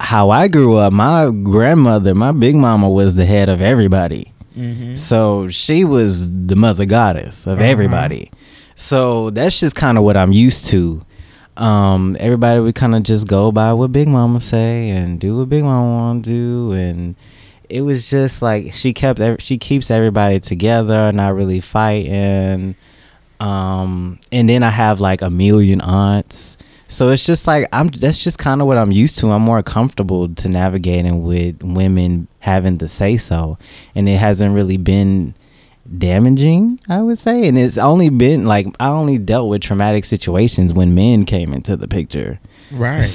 how I grew up, my grandmother, my big mama was the head of everybody. Mm-hmm. So she was the mother goddess of Uh-huh. everybody. So that's just kind of what I'm used to. Um, everybody would kind of just go by what Big Mama say and do what Big Mama want to do, and it was just like she kept she keeps everybody together, not really fighting. Um, and then I have like a million aunts. So it's just like I'm that's just kind of what I'm used to. I'm more comfortable to navigating with women having to say so. And it hasn't really been damaging, I would say. And it's only been like I only dealt with traumatic situations when men came into the picture. Right.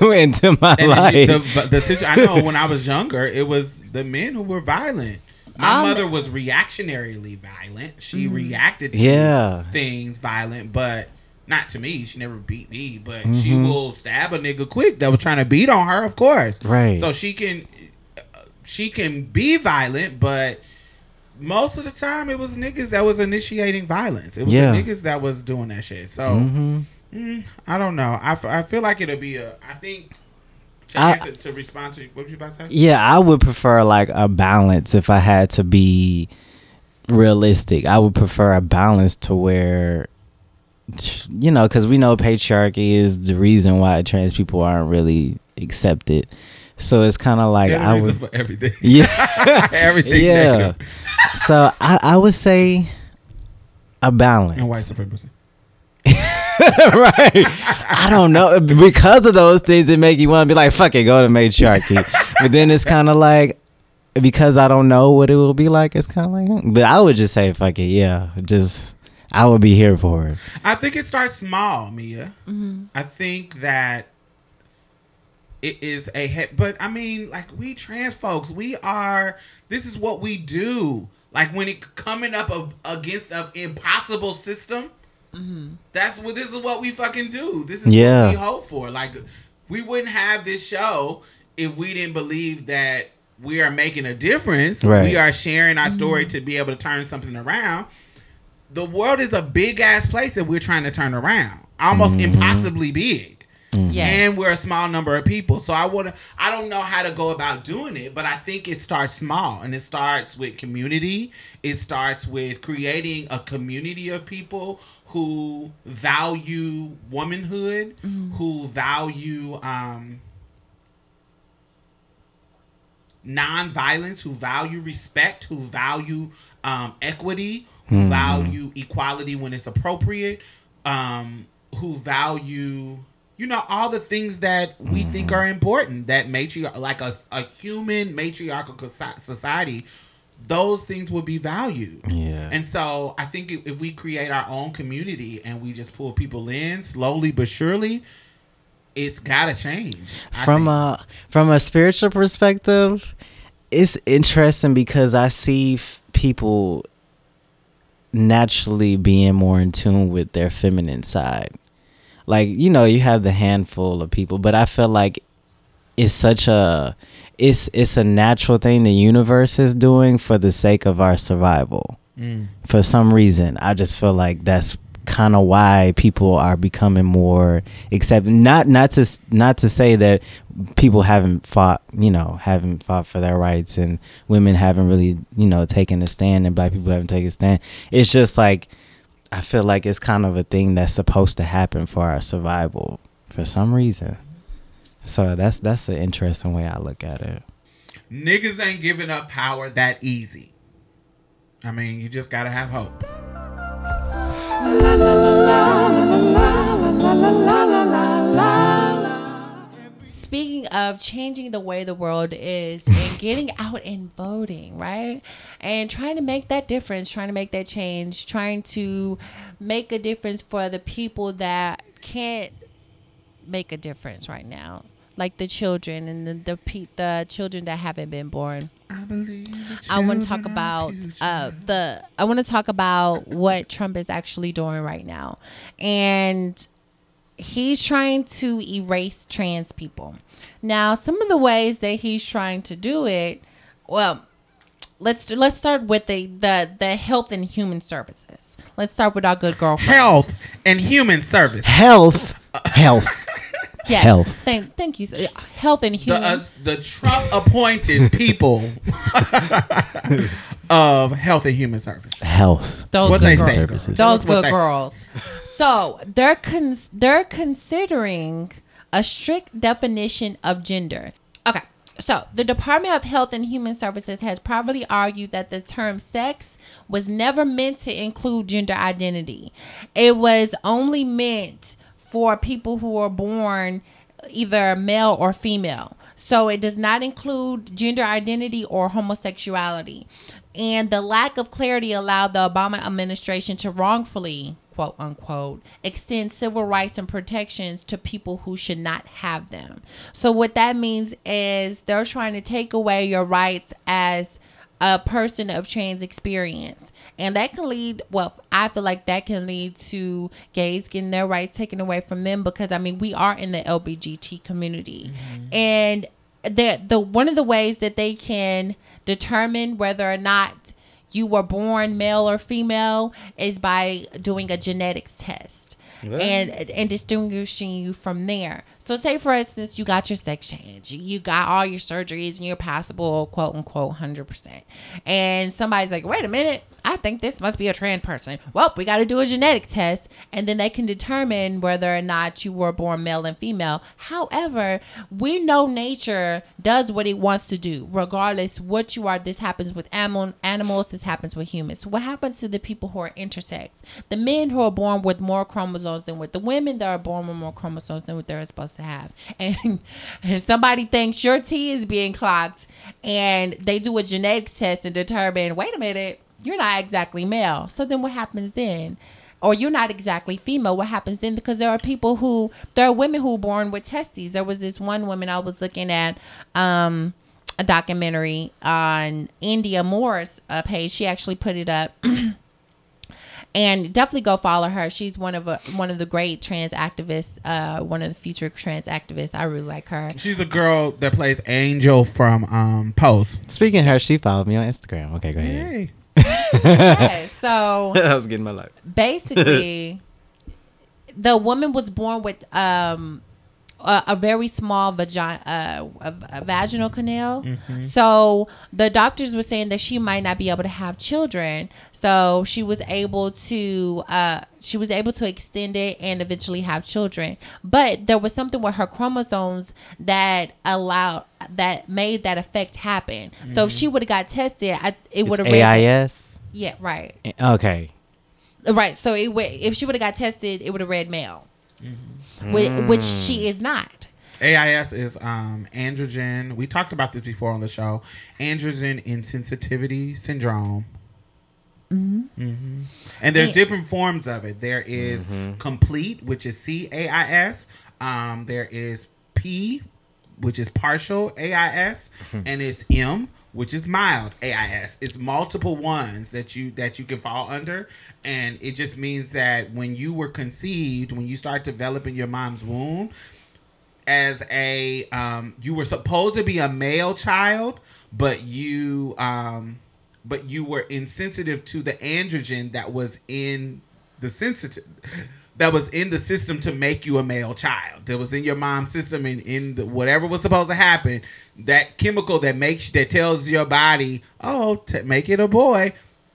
So into my And life. the, the, the situ- I know when I was younger, it was the men who were violent. My Um, mother was reactionarily violent. She reacted to Yeah. things violent, but Not to me, she never beat me, but she will stab a nigga quick that was trying to beat on her, of course. Right. So she can, she can be violent, but most of the time it was niggas that was initiating violence. It was Yeah. the niggas that was doing that shit. So mm, I don't know. I, f- I feel like it'll be a. I think to, I- answer, to respond to what you about to say? Yeah, I would prefer like a balance if I had to be realistic. I would prefer a balance to where, you know, because we know patriarchy is the reason why trans people aren't really accepted. So it's kind of like I would, for everything. yeah, everything. yeah. So I, I would say a balance. And white supremacy. right. I don't know. Because of those things, it make you want to be like, fuck it, go to matriarchy. but then it's kind of like, because I don't know what it will be like, it's kind of like, hmm. but I would just say, fuck it, yeah. Just, I would be here for it. I think it starts small, Mia. I think that it is a he- but I mean, like we trans folks, we are. This is what we do. Like when it coming up a, against an impossible system. That's what this is what we fucking do. This is Yeah. what we hope for. Like we wouldn't have this show if we didn't believe that we are making a difference. Right. We are sharing our story mm-hmm. to be able to turn something around the world is a big ass place that we're trying to turn around, almost mm-hmm. impossibly big. Mm-hmm. Yes. And we're a small number of people, so I would I don't know how to go about doing it, but I think it starts small, and it starts with community. It starts with creating a community of people who value womanhood, who value um, non-violence, who value respect, who value um, equity, who value equality when it's appropriate, um, who value you know all the things that we think are important that matriarch like a, a human matriarchal society those things would be valued Yeah. and so i think if we create our own community and we just pull people in slowly but surely it's gotta change I from think. a from a spiritual perspective it's interesting because i see f- people naturally being more in tune with their feminine side like you know you have the handful of people but i feel like it's such a it's it's a natural thing the universe is doing for the sake of our survival. Mm. For some reason i just feel like that's kind of why people are becoming more accept not not to not to say that people haven't fought you know haven't fought for their rights and women haven't really you know taken a stand and black people haven't taken a stand. It's just like i feel like it's kind of a thing that's supposed to happen for our survival for some reason so that's that's an interesting way i look at it Niggas ain't giving up power that easy. I mean, you just gotta have hope. Speaking of changing the way the world is and getting out and voting, right? And trying to make that difference, trying to make that change, trying to make a difference for the people that can't make a difference right now. Like the children and the the, pe- the children that haven't been born. I believe. I want to talk about uh, the. I want to talk about what Trump is actually doing right now, and he's trying to erase trans people. Now, some of the ways that he's trying to do it, well, let's let's start with the the the health and human services. Let's start with our good girlfriend. health and human service. health health Yes. health. Thank, thank you. sir. Health and The human. uh, the Trump appointed people of health and human services. health Those What good they girls. Services. Those That's good they- girls. So they're cons- they're considering a strict definition of gender. Okay. So, the Department of Health and Human Services has probably argued that the term sex was never meant to include gender identity. It was only meant for people who are born either male or female. So it does not include gender identity or homosexuality. And the lack of clarity allowed the Obama administration to wrongfully, quote unquote, extend civil rights and protections to people who should not have them. So what that means is they're trying to take away your rights as a person of trans experience. And that can lead, well, I feel like that can lead to gays getting their rights taken away from them because, I mean, we are in the LBGT community. Mm-hmm. And the, the one of the ways that they can determine whether or not you were born male or female is by doing a genetics test and and distinguishing you from there. So, say for instance, you got your sex change, you got all your surgeries, and you're passable, quote unquote, hundred percent. And somebody's like, "Wait a minute, I think this must be a trans person." Well, we got to do a genetic test, and then they can determine whether or not you were born male and female. However, we know nature does what it wants to do, regardless what you are. This happens with animal animals. This happens with humans. What happens to the people who are intersex? The men who are born with more chromosomes than with the women that are born with more chromosomes than what they're supposed to have. And, and somebody thinks your T is being clocked, and they do a genetic test and determine, wait a minute, you're not exactly male. So then what happens then? Or you're not exactly female. What happens then? Because there are people who, there are women who are born with testes. There was this one woman I was looking at. Um, a documentary on Indya Moore's uh, page. She actually put it up. and definitely go follow her. She's one of a, one of the great trans activists, uh, one of the future trans activists. I really like her. She's the girl that plays Angel from um, Pose. Speaking of her, she followed me on Instagram. Okay, go ahead. Hey. Yeah, so I was getting my life. basically, the woman was born with um, a, a very small vagina, uh, a, a vaginal canal. So the doctors were saying that she might not be able to have children. So she was able to, uh, she was able to extend it and eventually have children. But there was something with her chromosomes that allowed that made that effect happen. So if she would have got tested, I, it would have AIS. Yeah, right. Okay. Right. So it would if she would have got tested, it would have read male, Mm-hmm. Whi- which she is not. AIS is um, androgen. We talked about this before on the show. Androgen insensitivity syndrome. Mm-hmm. And there's And- different forms of it. There is complete, which is C A I S. Um, there is P, which is partial AIS, and it's M, which is mild AIS. It's multiple ones that you that you can fall under, and it just means that when you were conceived, when you start developing your mom's womb, as a um, you were supposed to be a male child, but you um, but you were insensitive to the androgen that was in the sensitive that was in the system to make you a male child. That was in your mom's system and in the, whatever was supposed to happen. That chemical that makes that tells your body, oh, to make it a boy.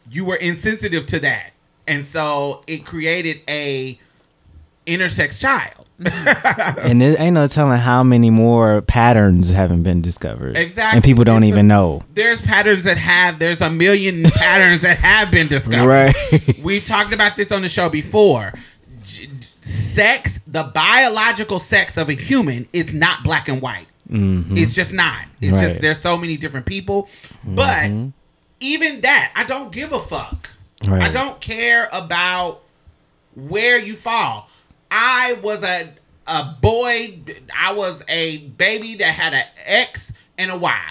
You were insensitive to that, and so it created a intersex child. and there ain't no telling how many more patterns haven't been discovered. Exactly. And people don't It's a- even know. there's patterns that have there's a million patterns that have been discovered. Right. We've talked about this on the show before. Sex, the biological sex of a human is not black and white. It's just not. It's just Mm-hmm. There's so many different people. But even that, I don't give a fuck. I don't care about where you fall. I was a a boy. I was a baby that had an X and a Y.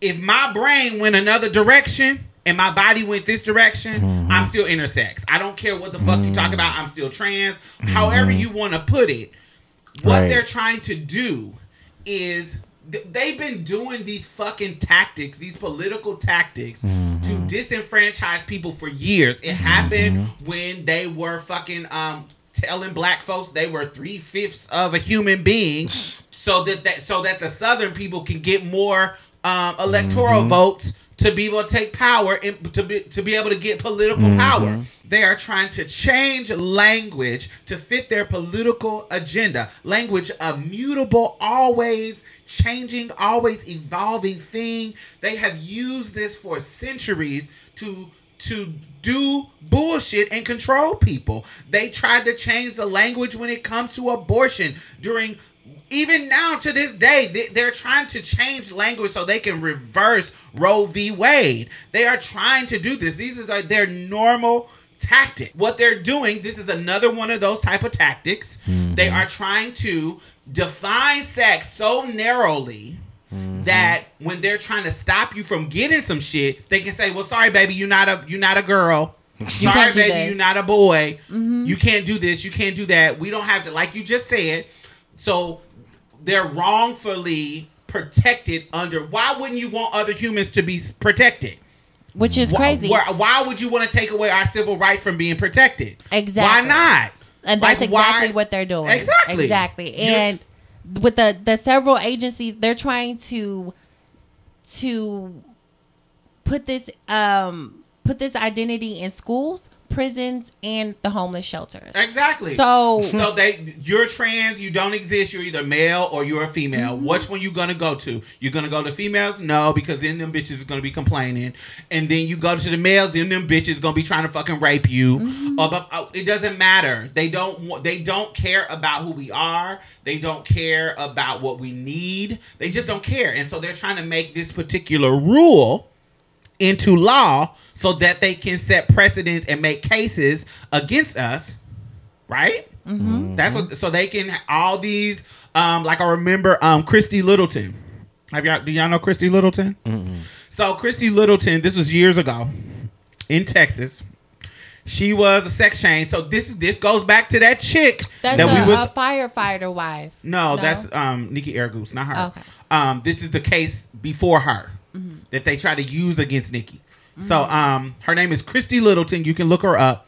If my brain went another direction and my body went this direction, I'm mm-hmm. still intersex. I don't care what the fuck you talk about. I'm still trans. Mm-hmm. However you want to put it. What Right. they're trying to do is th- they've been doing these fucking tactics, these political tactics mm-hmm. to disenfranchise people for years. It happened when they were fucking um telling black folks they were three fifths of a human being, so that, that so that the southern people can get more um, electoral votes to be able to take power and to be to be able to get political mm-hmm. power. They are trying to change language to fit their political agenda. Language a mutable, always changing, always evolving thing. They have used this for centuries to to do bullshit and control people. They tried to change the language when it comes to abortion during even now to this day they- they're trying to change language so they can reverse Roe v. Wade. They are trying to do this. These are their normal tactic. What they're doing, this is another one of those type of tactics. They are trying to define sex so narrowly that when they're trying to stop you from getting some shit, they can say, "Well, sorry, baby, you're not a you're not a girl. sorry, baby, this. you're not a boy. You can't do this. You can't do that. We don't have to, like you just said. So they're wrongfully protected under. Why wouldn't you want other humans to be protected? which is Why- crazy. Why, why would you want to take away our civil rights from being protected? Exactly. Why not? and that's Like, exactly why- what they're doing. Exactly. Exactly. You're- And with the the several agencies, they're trying to to put this um put this identity in schools, prisons, and the homeless shelters. Exactly. So So they, you're trans. You don't exist. You're either male or you're a female. Mm-hmm. Which one you gonna go to? You're gonna go to females? No, because then them bitches is gonna be complaining. And then you go to the males. Then them bitches gonna be trying to fucking rape you. Mm-hmm. Or, but, oh, it doesn't matter. They don't. They don't care about who we are. They don't care about what we need. They just don't care. And so they're trying to make this particular rule into law so that they can set precedents and make cases against us right? That's what so they can all these um like i remember um christie littleton. Have y'all do y'all know christie littleton? So christie littleton this was years ago in texas. She was a sex change. So this this goes back to that chick that's that a, we was a firefighter wife. no, that's um Nikki Araguz, not her. Okay. Um, this is the case before her that they try to use against Nikki. So um, her name is Christie Littleton. You can look her up.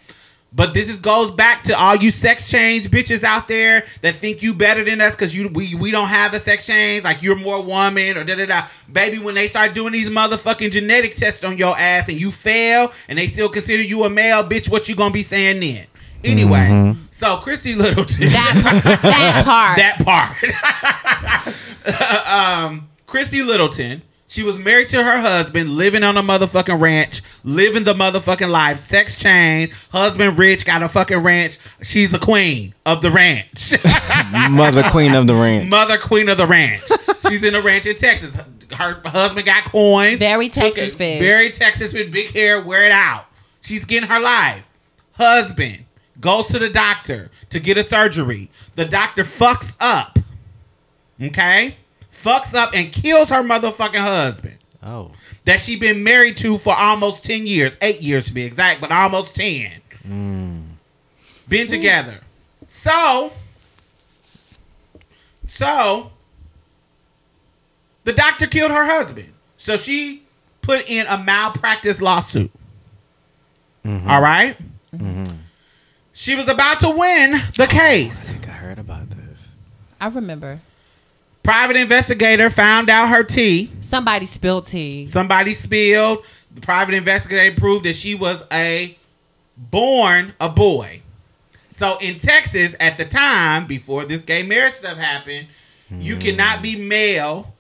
But this is goes back to all you sex change bitches out there that think you better than us because you we, we don't have a sex change like you're more woman or da da da. Baby, when they start doing these motherfucking genetic tests on your ass and you fail and they still consider you a male, bitch, what you gonna be saying then? Anyway, so Christie Littleton That part. that part. that part. um, Christie Littleton. She was married to her husband, living on a motherfucking ranch, living the motherfucking life, sex change. Husband rich, got a fucking ranch. She's the queen of the ranch. Mother Queen of the Ranch. Mother queen of the ranch. She's in a ranch in Texas. Her husband got coins. Very Texas it- fish. Very Texas with big hair. Wear it out. She's getting her life. Husband goes to the doctor to get a surgery. The doctor fucks up. Okay? Fucks up and kills her motherfucking husband Oh. that she been married to for almost 10 years, 8 years to be exact, but almost 10. Mm. Been together. So so the doctor killed her husband. So she put in a malpractice lawsuit. Mm-hmm. All right? Mm-hmm. She was about to win the oh case. I think I heard about this. I remember. Private investigator found out her tea. Somebody spilled tea. Somebody spilled. The private investigator proved that she was a born a boy. So in Texas at the time, before this gay marriage stuff happened, you hmm. cannot be male,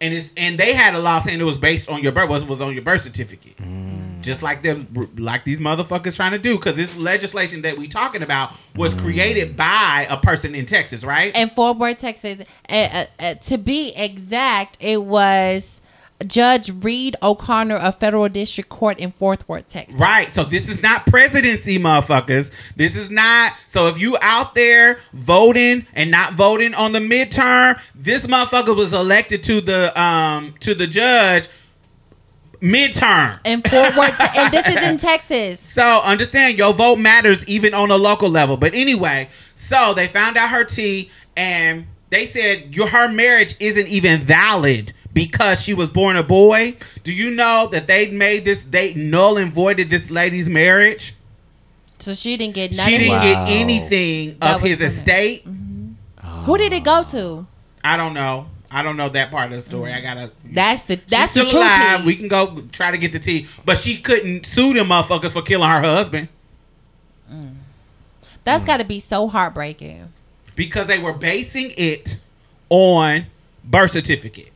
and it's and they had a law saying it was based on your birth was was on your birth certificate. Hmm. Just like them, like these motherfuckers trying to do, because this legislation that we talking about was created by a person in Texas, right? in Fort Worth, Texas. Uh, uh, uh, to be exact, it was Judge Reed O'Connor of Federal District Court in Fort Worth, Texas. Right. So this is not presidency, motherfuckers. This is not. So if you out there voting and not voting on the midterm, this motherfucker was elected to the um to the judge midterm. In Fort Worth, and this is in Texas. So understand your vote matters even on a local level. But anyway, so they found out her tea and they said your her marriage isn't even valid because she was born a boy. Do you know that they made this they null and voided this lady's marriage? So she didn't get none She didn't. Wow. get anything That of was his from him. estate. Mm-hmm. Who did it go to? I don't know. I don't know that part of the story. I mm. gotta. That's the She's that's the still truth. alive. tea. We can go try to get the tea, but she couldn't sue them motherfuckers for killing her husband mm. That's mm. got to be so heartbreaking. because they were basing it on birth certificate.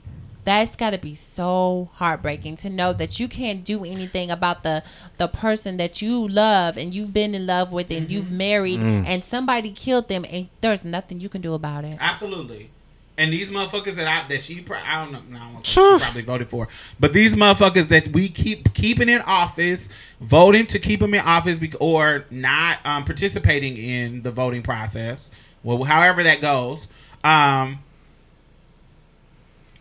That's got to be so heartbreaking to know that you can't do anything about the the person that you love and you've been in love with and you've mm-hmm. married and somebody killed them and there's nothing you can do about it. Absolutely. And these motherfuckers that I that she pro- I don't know, no, I say she probably voted for, but these motherfuckers that we keep keeping in office, voting to keep them in office, bec- or not um, participating in the voting process, well, however that goes, um,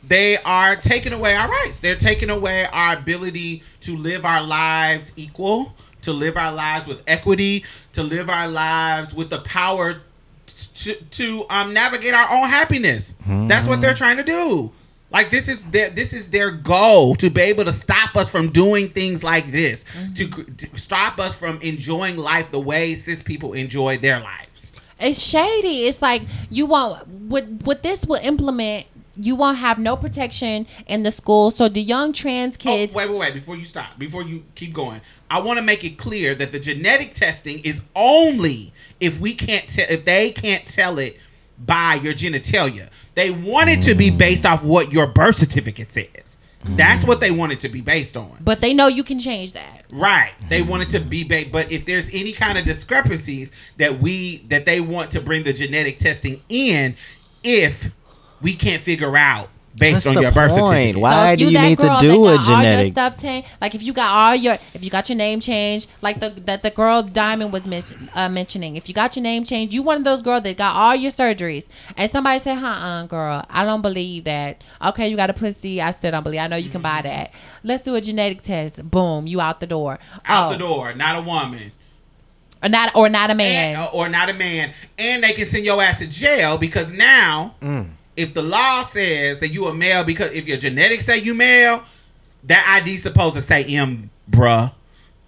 they are taking away our rights. They're taking away our ability to live our lives equal, to live our lives with equity, to live our lives with the power to, to um, navigate our own happiness. That's what they're trying to do. Like this is their this is their goal to be able to stop us from doing things like this, to, cr- to stop us from enjoying life the way cis people enjoy their lives. It's shady. It's like you won't what what this will implement. You won't have no protection in the school. So the young trans oh, kids. Oh, wait, wait, wait! Before you stop, before you keep going, I want to make it clear that the genetic testing is only if we can't tell if they can't tell it by your genitalia. They want it to be based off what your birth certificate says. That's what they want it to be based on. but they know you can change that. Right. They want it to be based, but if there's any kind of discrepancies that we that they want to bring the genetic testing in, if we can't figure out based What's on the your birth point? certificate. Why if do you that need to do a got all genetic? stuff changed, like if you got all your, if you got your name changed, like the that the girl Diamond was mis- uh, mentioning, if you got your name changed, you one of those girls that got all your surgeries, and somebody said, "Huh, uh, girl, I don't believe that." Okay, you got a pussy. I still don't believe. I know you can buy that. Let's do a genetic test. Boom, you out the door. Out Oh, the door, not a woman. Or not or not a man. And- or not a man, and they can send your ass to jail because now, if the law says that you a male, because if your genetics say you male, that ID supposed to say M, bruh.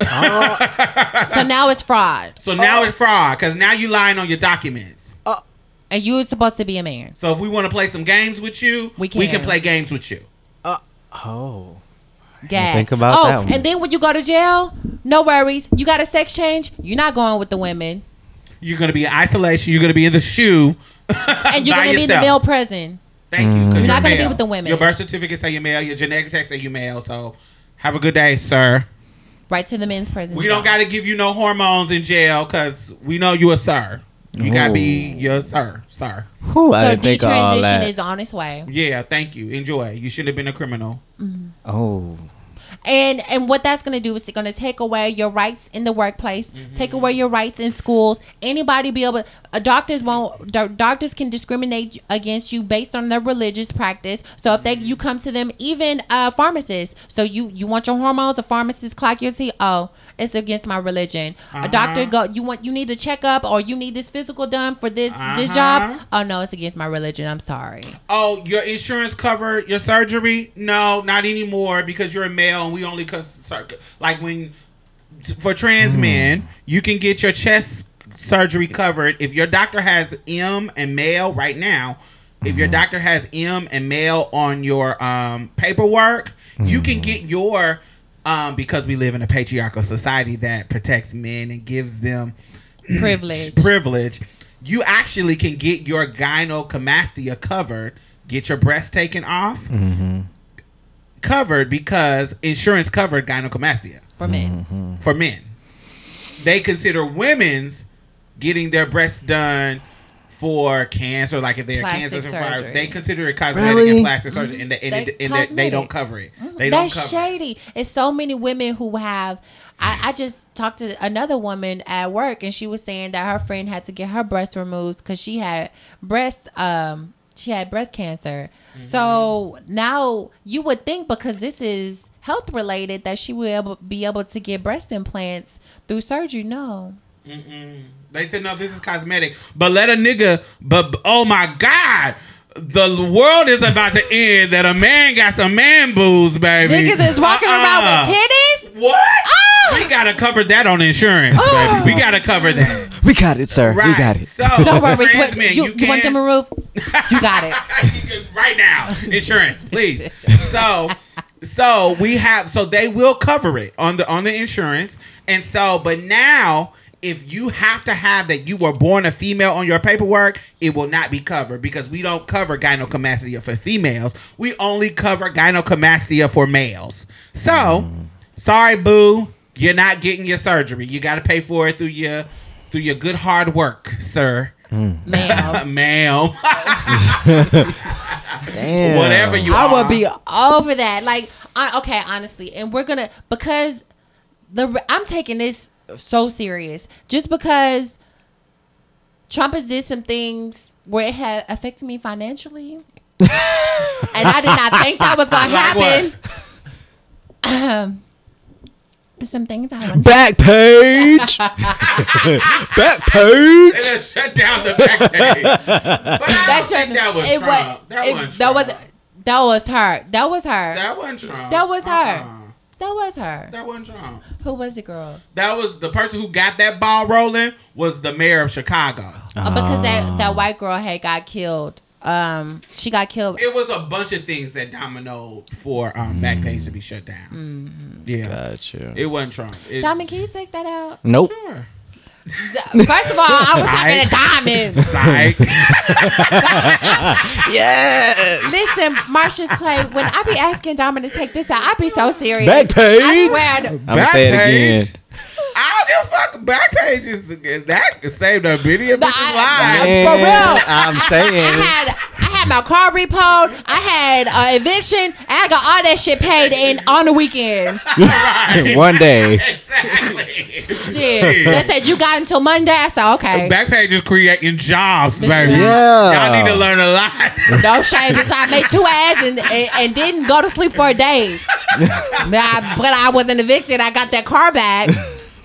Oh. so now it's fraud, So now oh. it's fraud because now you lying on your documents. Uh. and you supposed to be a man. So if we want to play some games with you, We can, we can can. play games with you. Uh. Oh, Gag. think about oh, that one. and then when you go to jail, no worries. You got a sex change. You're not going with the women, You're gonna be in isolation. You're gonna be in the shoe. and you're gonna be in the male prison. Thank you. 'cause You're you're not gonna be with the women. Your birth certificate say you're male. Your genetic test say you male. So have a good day, sir. Right to the men's prison. We don't got to give you no hormones in jail because we know you a sir. You gotta be your sir, sir. Whew, I So didn't think detransition that. is on its way. Yeah, thank you. Enjoy. You shouldn't have been a criminal. Mm-hmm. oh, And and what that's gonna do is it's gonna take away your rights in the workplace, Mm-hmm. take away your rights in schools. Anybody be able, uh, doctors won't. doc- Doctors can discriminate against you based on their religious practice. So if they you come to them, even uh, pharmacists. So you you want your hormones, a pharmacist clock your T. Oh, it's against my religion. A doctor Uh-huh. go. You want you need a checkup or you need this physical done for this this Uh-huh. job. Oh no, it's against my religion. I'm sorry. Oh, your insurance covered your surgery? No, not anymore because you're a male and we only cause like when for trans men, you can get your chest surgery covered if your doctor has M and male right now. If your doctor has M and male on your um, paperwork, you can get your um, because we live in a patriarchal society that protects men and gives them Privilege. privilege, you actually can get your gynecomastia covered, get your breast taken off, covered because insurance covered gynecomastia for men. Mm-hmm. for men. They consider women's getting their breasts done for cancer, like if they're cancer survivors, they consider it cosmetic Really? and plastic surgery, mm-hmm. and, they, and, They- it- and they, they don't cover it. Mm-hmm. They don't That's cover it. shady. It's so many women who have. I, I just talked to another woman at work, and she was saying that her friend had to get her breast removed because she had breast um she had breast cancer. So now you would think because this is health related that she would able, be able to get breast implants through surgery. No, They said no, this is cosmetic. But let a nigga. But oh my god, the world is about to end. That a man got some man boobs, baby. niggas is walking Uh-uh. around with titties. What? Ah! We gotta cover that on insurance, Ah! baby. We gotta cover that. we got it, sir. Right. We got it. So Don't worry, trans men, you, you, you want can them removed? You got it. right now. Insurance, please. So so we have so they will cover it on the on the insurance. And so but now if you have to have that you were born a female on your paperwork, it will not be covered because we don't cover gynecomastia for females. We only cover gynecomastia for males. So, sorry boo, you're not getting your surgery. You got to pay for it through your through your good hard work, sir. Ma'am. Ma'am. Damn. Whatever you are. I are. would be over that. Like, I, okay, honestly, and we're gonna because the I'm taking this so serious just because Trump has did some things where it had affected me financially. and I did not think that was gonna happen. Um, some things I want. Back page. Back page. They done shut down the back page. But I don't That think should- that was it Trump. was- that it- wasn't that Trump. was that was her. That was her. That wasn't Trump. That was her. Uh-uh. That was her. That wasn't Trump. Who was the girl? That was the person who got that ball rolling was the mayor of Chicago. Oh, because that Ah. that white girl had got killed. Um, she got killed. It was a bunch of things that dominoed for um, Backpage to be shut down. Mm-hmm. Yeah, Got you. it wasn't Trump. It, Diamond, can you take that out? Nope. Sure. First of all, I was talking to Diamond. Psych. Yes. Listen, Marsha's Plate. When I be asking Diamond to take this out, I be so serious. Back page. I swear. I'm gonna say it again. Backpage. I don't give a fuck. Backpage is that could save the video No, bitches I- lives. For real. I'm saying. I saying. had I had my car repoed. I had uh, eviction. I got all that shit paid in on the weekend. One day. exactly. Shit. They said you got until Monday. I said okay. Backpage is creating jobs, baby. Yeah. Y'all need to learn a lot. No shame, bitch. I made two ads and, and, and didn't go to sleep for a day. I, but I wasn't evicted. I got that car back.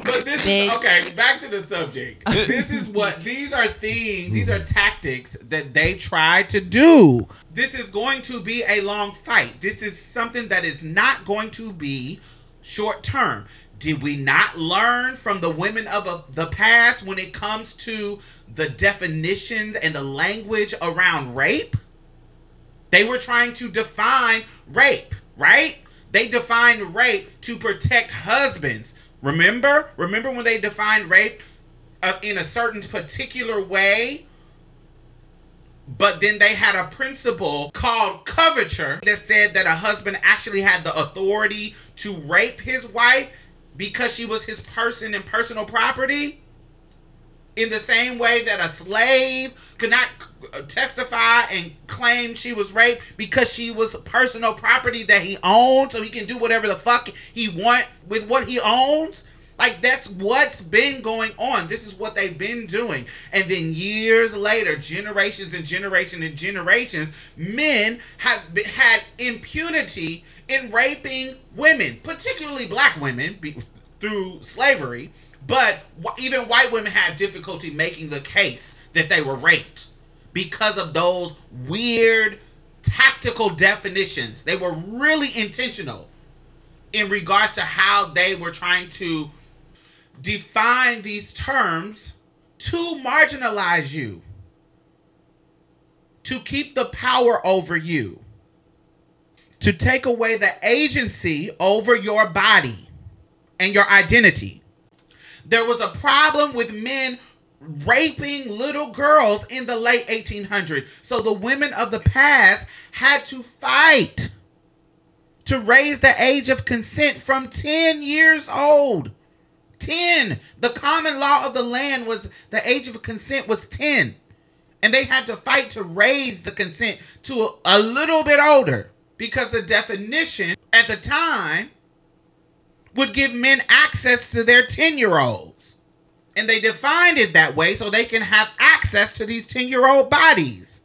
But this Bitch. is okay. Back to the subject. This is what these are things. These are mm-hmm. tactics that they try to do. This is going to be a long fight. This is something that is not going to be short term. Did we not learn from the women of a, the past when it comes to the definitions and the language around rape? They were trying to define rape, right? They defined rape to protect husbands. Remember? Remember when they defined rape uh, in a certain particular way? But then they had a principle called coverture that said that a husband actually had the authority to rape his wife because she was his person and personal property in the same way that a slave could not testify and claim she was raped because she was personal property that he owned so he can do whatever the fuck he want with what he owns? Like that's what's been going on. This is what they've been doing. And then years later generations and generations and generations men have been, had impunity in raping women particularly black women be, through slavery but even white women had difficulty making the case that they were raped because of those weird tactical definitions. They were really intentional in regards to how they were trying to define these terms to marginalize you, to keep the power over you, to take away the agency over your body and your identity. There was a problem with men raping little girls in the late 1800s. So the women of the past had to fight to raise the age of consent from 10 years old. 10. The common law of the land was the age of consent was 10. And they had to fight to raise the consent to a, a little bit older because the definition at the time would give men access to their 10 year olds. And they defined it that way so they can have access to these 10 year old bodies.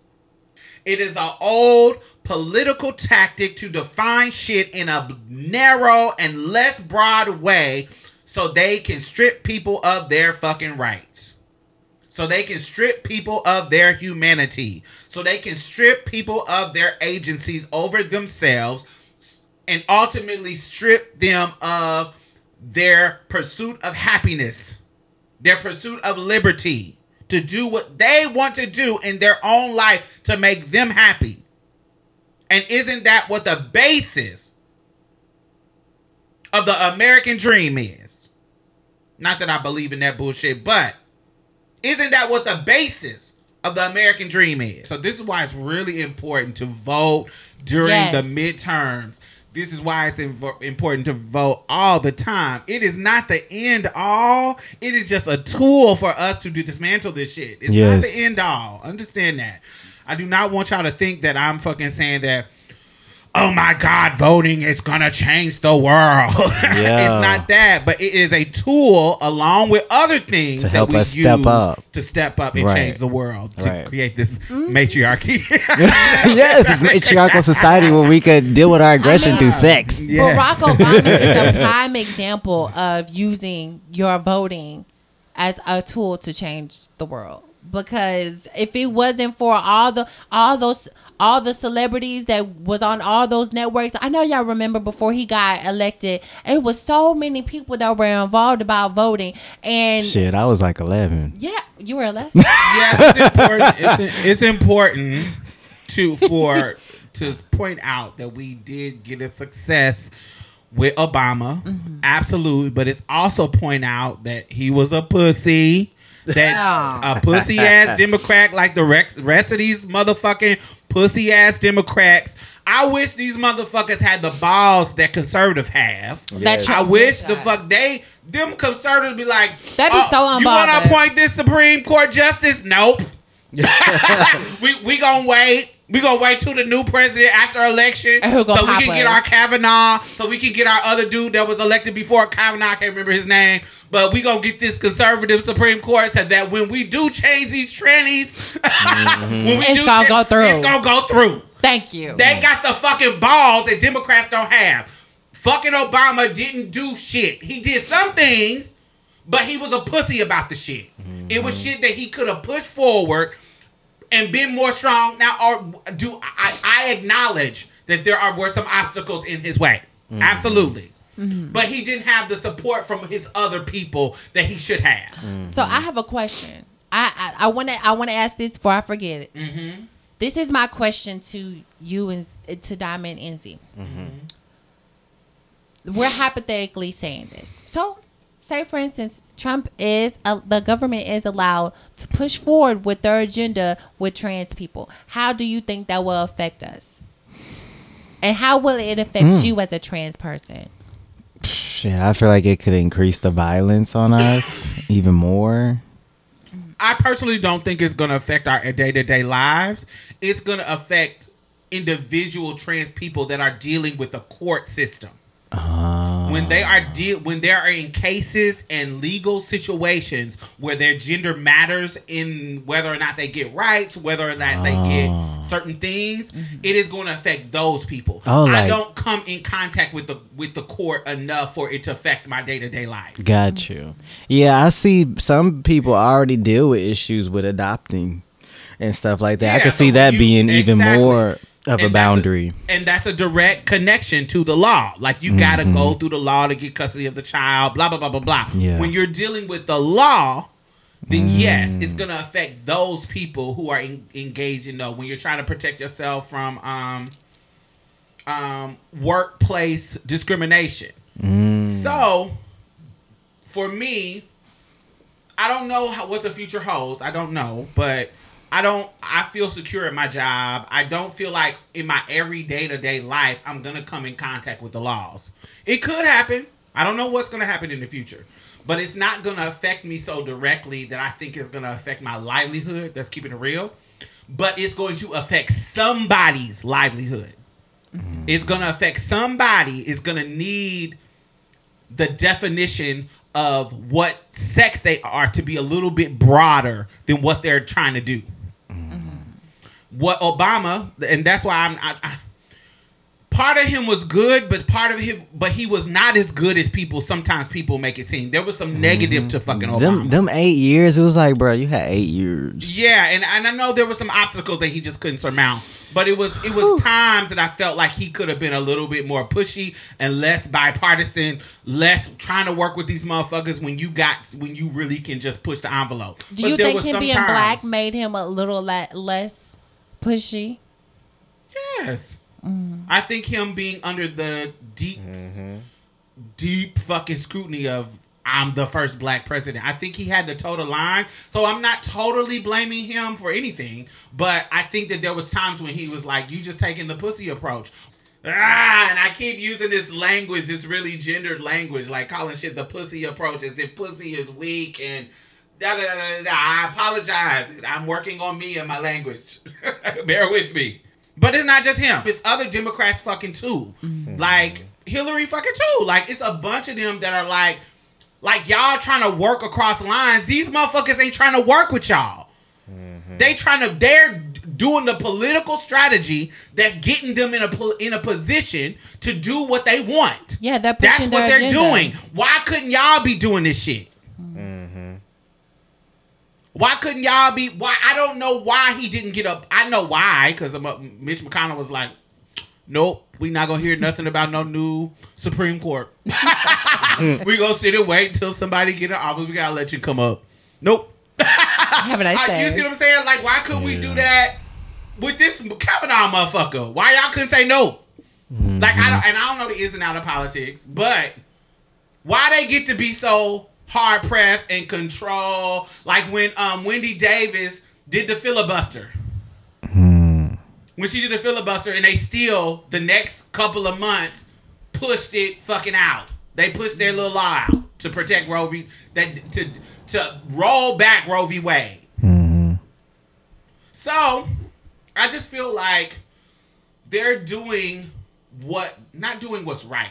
It is an old political tactic to define shit in a narrow and less broad way so they can strip people of their fucking rights. So they can strip people of their humanity. So they can strip people of their agencies over themselves and ultimately strip them of their pursuit of happiness, their pursuit of liberty, to do what they want to do in their own life to make them happy. And isn't that what the basis of the American dream is? Not that I believe in that bullshit, but isn't that what the basis of the American dream is? So this is why it's really important to vote during Yes. the midterms. This is why it's inv- important to vote all the time. It is not the end all. It is just a tool for us to dismantle this shit. It's not the end all. Understand that. I do not want y'all to think that I'm fucking saying that oh my God, voting is gonna change the world. Yeah. it's not that, but it is a tool along with other things To that help we us step use up. to step up and Right. change the world to Right. create this Mm-hmm. matriarchy. yes, it's matriarchal society where we could deal with our aggression mean- through sex. Yes. Barack Obama is a prime example of using your voting as a tool to change the world. Because if it wasn't for all the all those all the celebrities that was on all those networks, I know y'all remember before he got elected, it was so many people that were involved about voting, and Shit, I was like 11. yeah, you were 11 yeah it's important. It's, it's important to for to point out that we did get a success with Obama, mm-hmm. absolutely. But it's also point out that he was a pussy. That a pussy ass Democrat like the rex- rest of these motherfucking pussy ass Democrats. I wish these motherfuckers had the balls that conservative have. That I wish the fuck they them conservatives be like That'd be "Oh, so You want to appoint this Supreme Court justice? Nope. we we gonna wait. We gonna wait till the new president after election, so we pop can get us? our Kavanaugh, so we can get our other dude that was elected before Kavanaugh. I can't remember his name, but we gonna get this conservative Supreme Court so that when we do change these trannies, when we It's do gonna cha- go through. It's gonna go through. Thank you. They got the fucking balls that Democrats don't have. Fucking Obama didn't do shit. He did some things, but he was a pussy about the shit. It was mm-hmm. shit that he could have pushed forward and been more strong. Now, or do I, I acknowledge that there are were some obstacles in his way? Mm-hmm. Absolutely. Mm-hmm. But he didn't have the support from his other people that he should have. Mm-hmm. So I have a question. I I want to I want to ask this before I forget it. Mm-hmm. This is my question to you and to Diamond and Zee. We're hypothetically saying this. So, say for instance, Trump is uh, the government is allowed to push forward with their agenda with trans people. How do you think that will affect us? And how will it affect you as a trans person? Shit, I feel like it could increase the violence on us even more. I personally don't think it's going to affect our day to day lives. It's going to affect individual trans people that are dealing with the court system. Ah. when they are deal when they are in cases and legal situations where their gender matters in whether or not they get rights, whether or not they get ah. certain things, mm-hmm. it is going to affect those people. Oh, I like- don't come in contact with the with the court enough for it to affect my day to day life. Got mm-hmm. you. Yeah, I see some people already deal with issues with adopting and stuff like that. I can so see that you- being even more of a And that's boundary. and that's a direct connection to the law. Like you got to go through the law to get custody of the child. Blah blah blah blah blah. Yeah. When you're dealing with the law, then yes, it's gonna affect those people who are engaged in the when you're trying to protect yourself from um um workplace discrimination. So for me, I don't know how, what the future holds. I don't know, but I don't. I feel secure in my job. I don't feel like in my every day to day life I'm gonna come in contact with the laws. It could happen. I don't know what's gonna happen in the future, but it's not gonna affect me so directly that I think it's gonna affect my livelihood. That's keeping it real. But it's going to affect somebody's livelihood. Mm-hmm. It's gonna affect somebody. Is gonna need the definition of what sex they are to be a little bit broader than what they're trying to do. What Obama, and that's why I'm. I, I, part of him was good, but part of him, but he was not as good as people. Sometimes people make it seem. There was some negative to fucking mm-hmm. Obama. Them them eight years, it was like, bro, you had eight years. Yeah, and, and I know there were some obstacles that he just couldn't surmount. But it was it was times that I felt like he could have been a little bit more pushy and less bipartisan, less trying to work with these motherfuckers when you got when you really can just push the envelope. Do But you there think was him some being times- black made him a little le- less pushy? Yes. I think him being under the deep, deep fucking scrutiny of I'm the first black president. I think he had the total line. So I'm not totally blaming him for anything, but I think that there was times when he was like, "You just taking the pussy approach." Ah, and I keep using this language, this really gendered language, like calling shit the pussy approach, as if pussy is weak and da da da da. da. I apologize. I'm working on me and my language. Bear with me. But it's not just him. It's other Democrats fucking too. Mm-hmm. Like Hillary fucking too. Like it's a bunch of them that are like, like y'all trying to work across lines. These motherfuckers ain't trying to work with y'all. Mm-hmm. They trying to. They're doing the political strategy that's getting them in a in a position to do what they want. Yeah, they're That's what their they're agenda. doing. Why couldn't y'all be doing this shit? Mm-hmm. Why couldn't y'all be? Why I don't know why he didn't get up. I know why because Mitch McConnell was like, "Nope, we not gonna hear nothing about no new Supreme Court. we gonna sit and wait until somebody get in office. We gotta let you come up. Nope. Have a nice I- day. you see what I'm saying? Like, why couldn't we do that with this Kavanaugh motherfucker? Why y'all couldn't say no? Like, I mm-hmm. don't, and I don't know the ins and out of politics, but why they get to be so hard press and control? Like when um Wendy Davis did the filibuster. When she did the filibuster, and they still the next couple of months pushed it fucking out. They pushed their little law out to protect Roe v. That to to roll back Roe v. Wade. So, I just feel like they're doing what not doing what's right.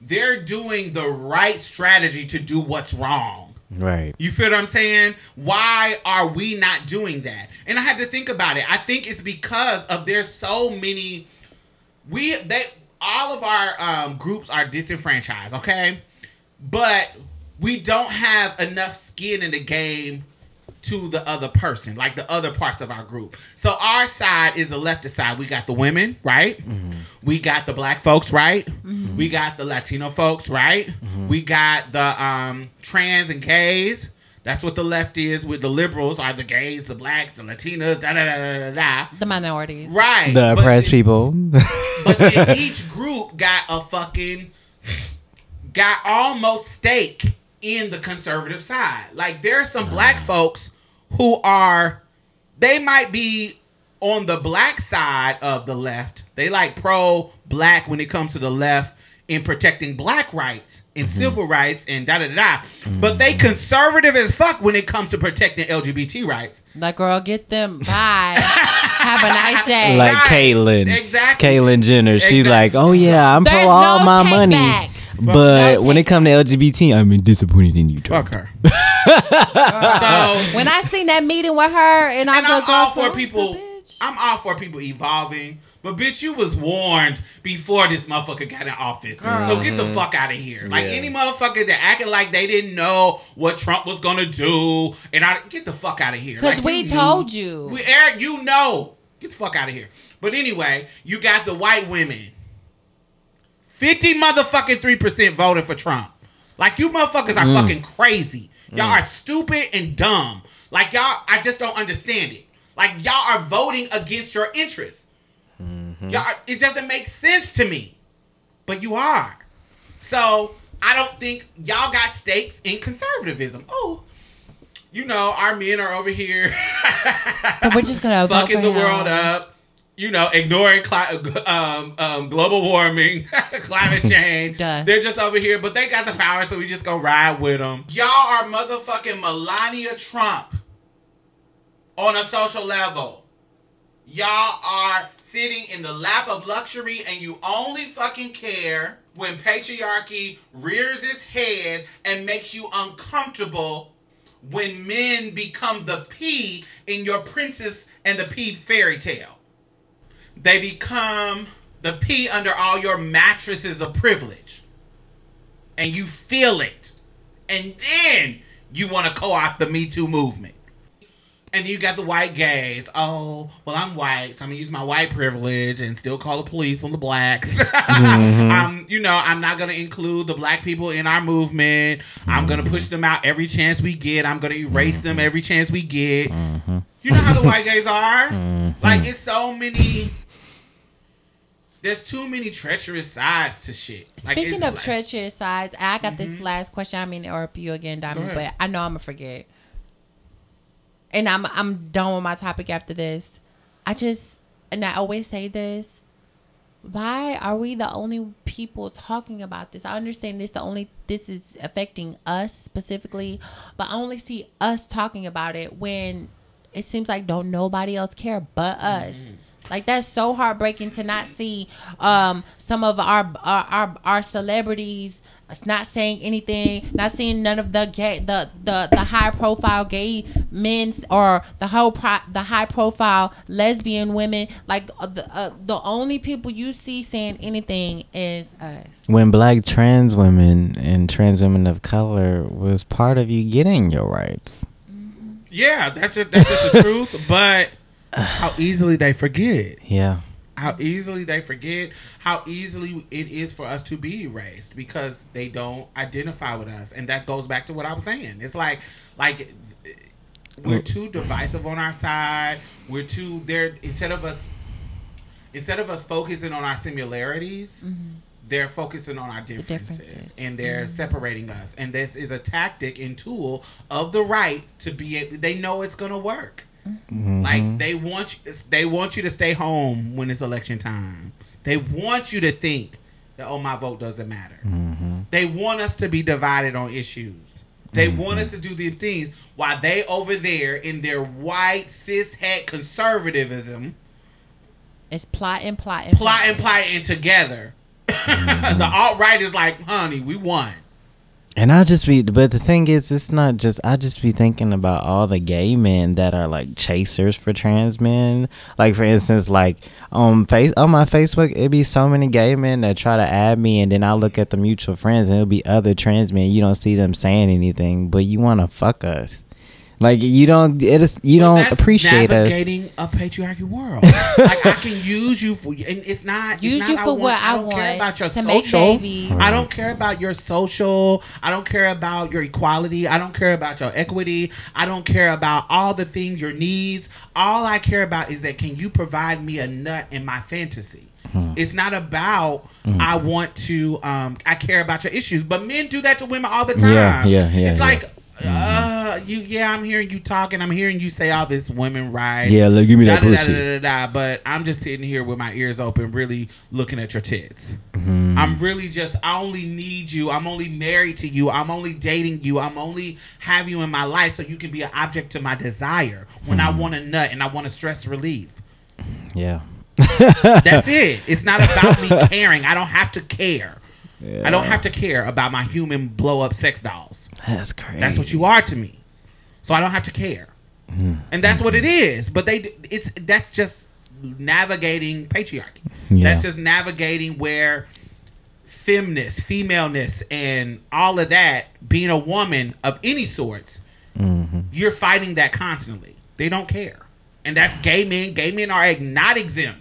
They're doing the right strategy to do what's wrong. Right. You feel what I'm saying? Why are we not doing that? And I had to think about it. I think it's because of there's so many we they all of our um, groups are disenfranchised, okay? But we don't have enough skin in the game to the other person, like the other parts of our group. So our side is the leftist side. We got the women, right? Mm-hmm. We got the black folks, right? Mm-hmm. We got the Latino folks, right? Mm-hmm. We got the um, trans and gays. That's what the left is. With the liberals are the gays, the blacks, the Latinas, da da da da da da. the minorities. Right. The But oppressed it- people. but then each group got a fucking got almost stake in the conservative side. Like there are some black folks who are they might be on the black side of the left. They like pro black when it comes to the left in protecting black rights and mm-hmm. civil rights and da da da. da. Mm-hmm. But they conservative as fuck when it comes to protecting LGBT rights. Like, girl, get them. Bye. Have a nice day. like Right. Caitlyn. Exactly. Caitlyn Jenner. She's like, oh yeah, I'm There's pro all no my money. takebacks. But No when it comes to LGBT, I'm disappointed in you. Fuck her. so When I seen that meeting with her, and I and I'm like, all for people. I'm all for people evolving. But bitch, you was warned before this motherfucker got in office. So get the fuck out of here. Like Yeah. any motherfucker that acted like they didn't know what Trump was gonna do, and I get the fuck out of here. Because Like, we knew. told you. We Eric, you know. Get the fuck out of here. But anyway, you got the white women. Fifty motherfucking three percent voted for Trump. Like you motherfuckers are mm. fucking crazy. Y'all mm. are stupid and dumb. Like y'all, I just don't understand it. Like y'all are voting against your interests. Mm-hmm. Y'all, are- it doesn't make sense to me. But you are. So I don't think y'all got stakes in conservatism. Oh, you know, our men are over here. So we're just gonna vote fucking the him. world up. You know, ignoring cli- um, um, global warming, climate change. Dust. They're just over here, but they got the power, so we just gonna ride with them. Y'all are motherfucking Melania Trump on a social level. Y'all are sitting in the lap of luxury, and you only fucking care when patriarchy rears its head and makes you uncomfortable when men become the P in your princess and the pea fairy tale. They become the P under all your mattresses of privilege. And you feel it. And then you want to co opt the Me Too movement. And you got the white gays. Oh, well, I'm white, so I'm gonna use my white privilege and still call the police on the blacks. Mm-hmm. I'm, you know, I'm not gonna include the black people in our movement. I'm gonna push them out every chance we get. I'm gonna erase them mm-hmm. every chance we get. Mm-hmm. You know how the white gays are. Like it's so many. There's too many treacherous sides to shit. Like, Speaking it's of like- treacherous sides, I got this mm-hmm. last question. I mean, to interrupt you again, Diamond, but I know I'm gonna forget. And I'm I'm done with my topic after this. I just and I always say this. Why are we the only people talking about this? I understand this the only this is affecting us specifically, but I only see us talking about it when it seems like don't nobody else care but us. Mm-hmm. Like that's so heartbreaking to not see um, some of our our our, our celebrities it's not saying anything, not seeing none of the gay, the the the high profile gay men or the whole pro, the high profile lesbian women. Like uh, the uh, the only people you see saying anything is us. When black trans women and trans women of color was part of you getting your rights. Yeah, that's it. that's just the truth. But how easily they forget. Yeah. How easily they forget. How easily it is for us to be erased because they don't identify with us, and that goes back to what I was saying. It's like like we're too divisive on our side. We're too there instead of us instead of us focusing on our similarities. Mm-hmm. They're focusing on our differences, differences. and they're mm-hmm. separating us. And this is a tactic and tool of the right to be. a- They know it's gonna work. Mm-hmm. Like they want you, they want you to stay home when it's election time. They want you to think that oh my vote doesn't matter. Mm-hmm. They want us to be divided on issues. They mm-hmm. want us to do the things while they over there in their white cis het conservatism It's plotting, plotting, plotting, plotting together. the alt right is like, honey, we won. And I'll just be, but the thing is, it's not just. I just be thinking about all the gay men that are like chasers for trans men. Like for instance, like on face on my Facebook, it'd be so many gay men that try to add me, and then I look at the mutual friends, and it'll be other trans men. You don't see them saying anything, but you want to fuck us. Like you don't. It is you Well, don't that's appreciate us. navigating a patriarchy world. like I can use you for, and it's not it's Use not you I for want- what I don't care want about your social. babies. I don't care about your social. I don't care about your equality. I don't care about your equity. I don't care about all the things your needs. All I care about is that can you provide me a nut in my fantasy. It's not about I want to. Um, I care about your issues, but men do that to women all the time. Yeah, yeah, yeah, It's yeah. like, uh, you. Yeah, I'm hearing you talking. I'm hearing you say all this women rights. Yeah, look, give me that da, da, pussy. Da, da, da, da, but I'm just sitting here with my ears open, really looking at your tits. Mm-hmm. I'm really just. I only need you. I'm only married to you. I'm only dating you. I'm only have you in my life so you can be an object to my desire when Mm-hmm. I want a nut and I want a stress relief. Yeah. That's it. It's not about me caring. I don't have to care. I don't have to care about my human blow up sex dolls. That's crazy. That's what you are to me. So I don't have to care. And that's what it mm-hmm. is. But they it's that's just navigating patriarchy. Yeah. That's just navigating where feminist, femaleness and all of that, being a woman of any sorts, mm-hmm. you're fighting that constantly. They don't care. And that's gay men. Gay men are not exempt.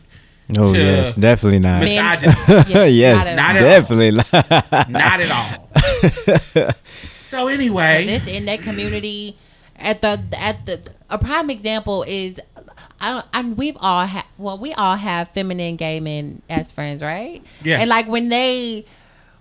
Oh to yes, definitely not. mis- Misogyny. Yeah, yes, not at all. definitely not. not at all. so anyway, this in that community at the at the a prime example is I, and we've all had well we all have feminine gay men as friends right? Yes. and like when they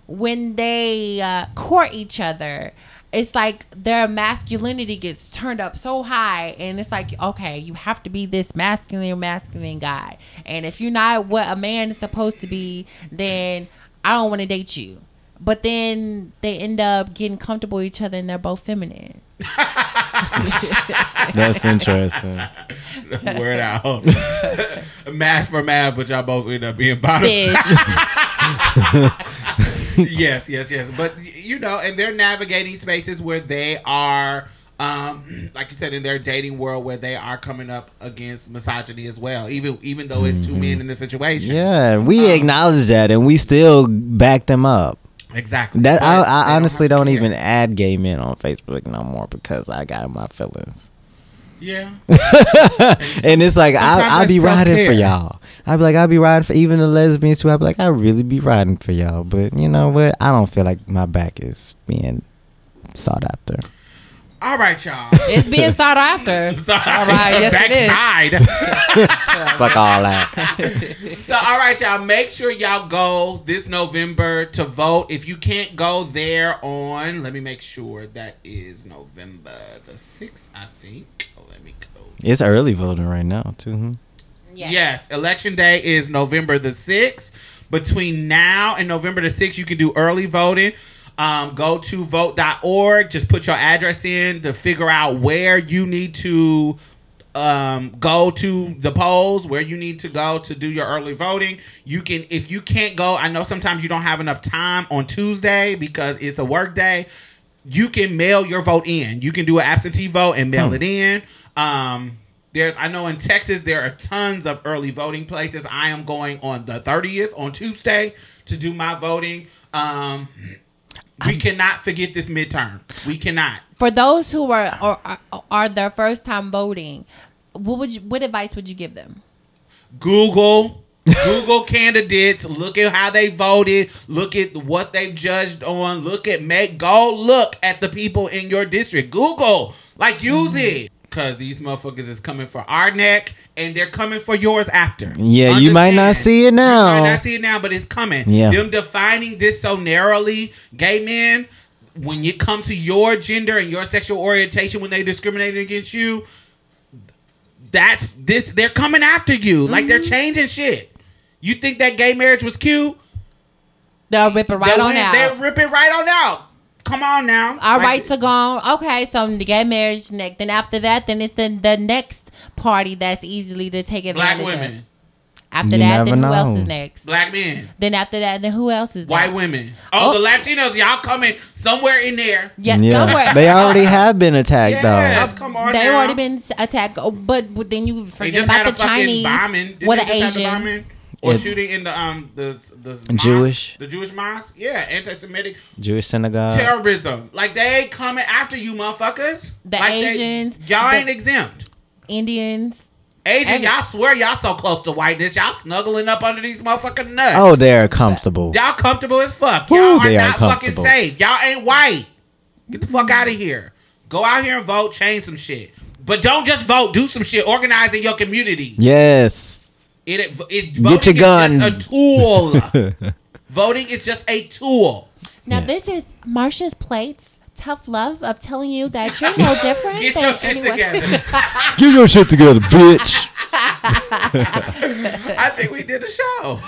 when they uh, court each other it's like their masculinity gets turned up so high and it's like okay you have to be this masculine masculine guy. And if you're not what a man is supposed to be then i don't want to date you. But then they end up getting comfortable with each other and they're both feminine That's interesting. word out. math for math, but y'all both end up being bottom. Yes, yes, yes. But you know, and they're navigating spaces where they are, um, like you said, in their dating world, where they are coming up against misogyny as well. Even even though it's two men in the situation. Yeah, we acknowledge that, and we still back them up. Exactly. That I, I honestly to don't even add gay men on Facebook no more because I got my feelings. Yeah. and it's like I, I'll be riding for y'all. I'd be like, I'll be riding for even the lesbians too. I'd be like, I really be riding for y'all. But you know what? I don't feel like my back is being sought after. All right, y'all. it's being sought after Sorry. all right yes it is Fuck all that. So, all right, y'all. Make sure y'all go this November to vote. If you can't go there on, let me make sure that is November the sixth. I think. Oh, let me go. It's early voting right now too. hmm? Yes. Yes, election day is November the 6th. Between now and November the 6th, you can do early voting. Um, go to vote.org. Just put your address in to figure out where you need to um, go to the polls where you need to go to do your early voting. You can, if you can't go, I know sometimes you don't have enough time on Tuesday because it's a work day. You can mail your vote in. You can do an absentee vote and mail it in. Um, there's, I know in Texas there are tons of early voting places. I am going on the 30th on Tuesday to do my voting. Um, we cannot forget this midterm. We cannot. For those who are or are, are their first time voting, what would you, what advice would you give them? Google Google candidates. Look at how they voted. Look at what they've judged on. Look at make go look at the people in your district. Google like use mm-hmm. it because these motherfuckers is coming for our neck and they're coming for yours after. Yeah, you might not see it now. You might not see it now, but it's coming. Yeah. Them defining this so narrowly, gay men. When you come to your gender and your sexual orientation, when they discriminate against you, that's this they're coming after you like they're mm-hmm. changing shit you think that gay marriage was cute They'll rip it right They on went- out. they rip it right on out come on now Our Like, rights are gone. Okay, so the gay marriage next. Then after that, then it's the the next party that's easily to take advantage black women of. After You that, then never who else know. is next? black men Then after that, then who else is white next? women oh, Oh. the latinos y'all coming somewhere in there Yeah, somewhere. they already have been attacked yes though. come on They've now. already been attacked, oh, but, but then you they forget just about had a the fucking Chinese bombing Didn't or they the just have the Asian. bombing? Or It- shooting in the um the the mosque? Jewish. the Jewish mosque yeah anti-Semitic Jewish synagogue. terrorism like they ain't coming after you motherfuckers The Like they- Asians, y'all the- ain't exempt Indians. Asian, Every- y'all swear y'all so close to whiteness. Y'all snuggling up under these motherfucking nuts. Oh, they're comfortable. Y'all comfortable as fuck. Woo, Y'all are they are not fucking safe. Y'all ain't white. Get the fuck out of here. Go out here and vote. Change some shit. But don't just vote. Do some shit. Organize in your community. Yes. It, it, it- Get voting your guns. Is just a tool. voting is just a tool. Now Yes. this is Marsha's plates. Tough love of telling you that you're no different. Get than your shit anyone- together. Get your shit together, bitch. I think we did a show.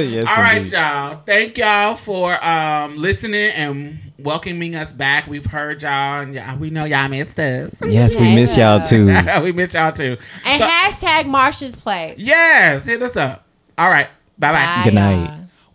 yes, All right, indeed. y'all. Thank y'all for um, listening and welcoming us back. We've heard y'all, and y'all, we know y'all missed us. Yes, we miss y'all too. we miss y'all too. And So- hashtag Marsha's plate. yes, hit us up. All right. Bye bye. Bye, Good night.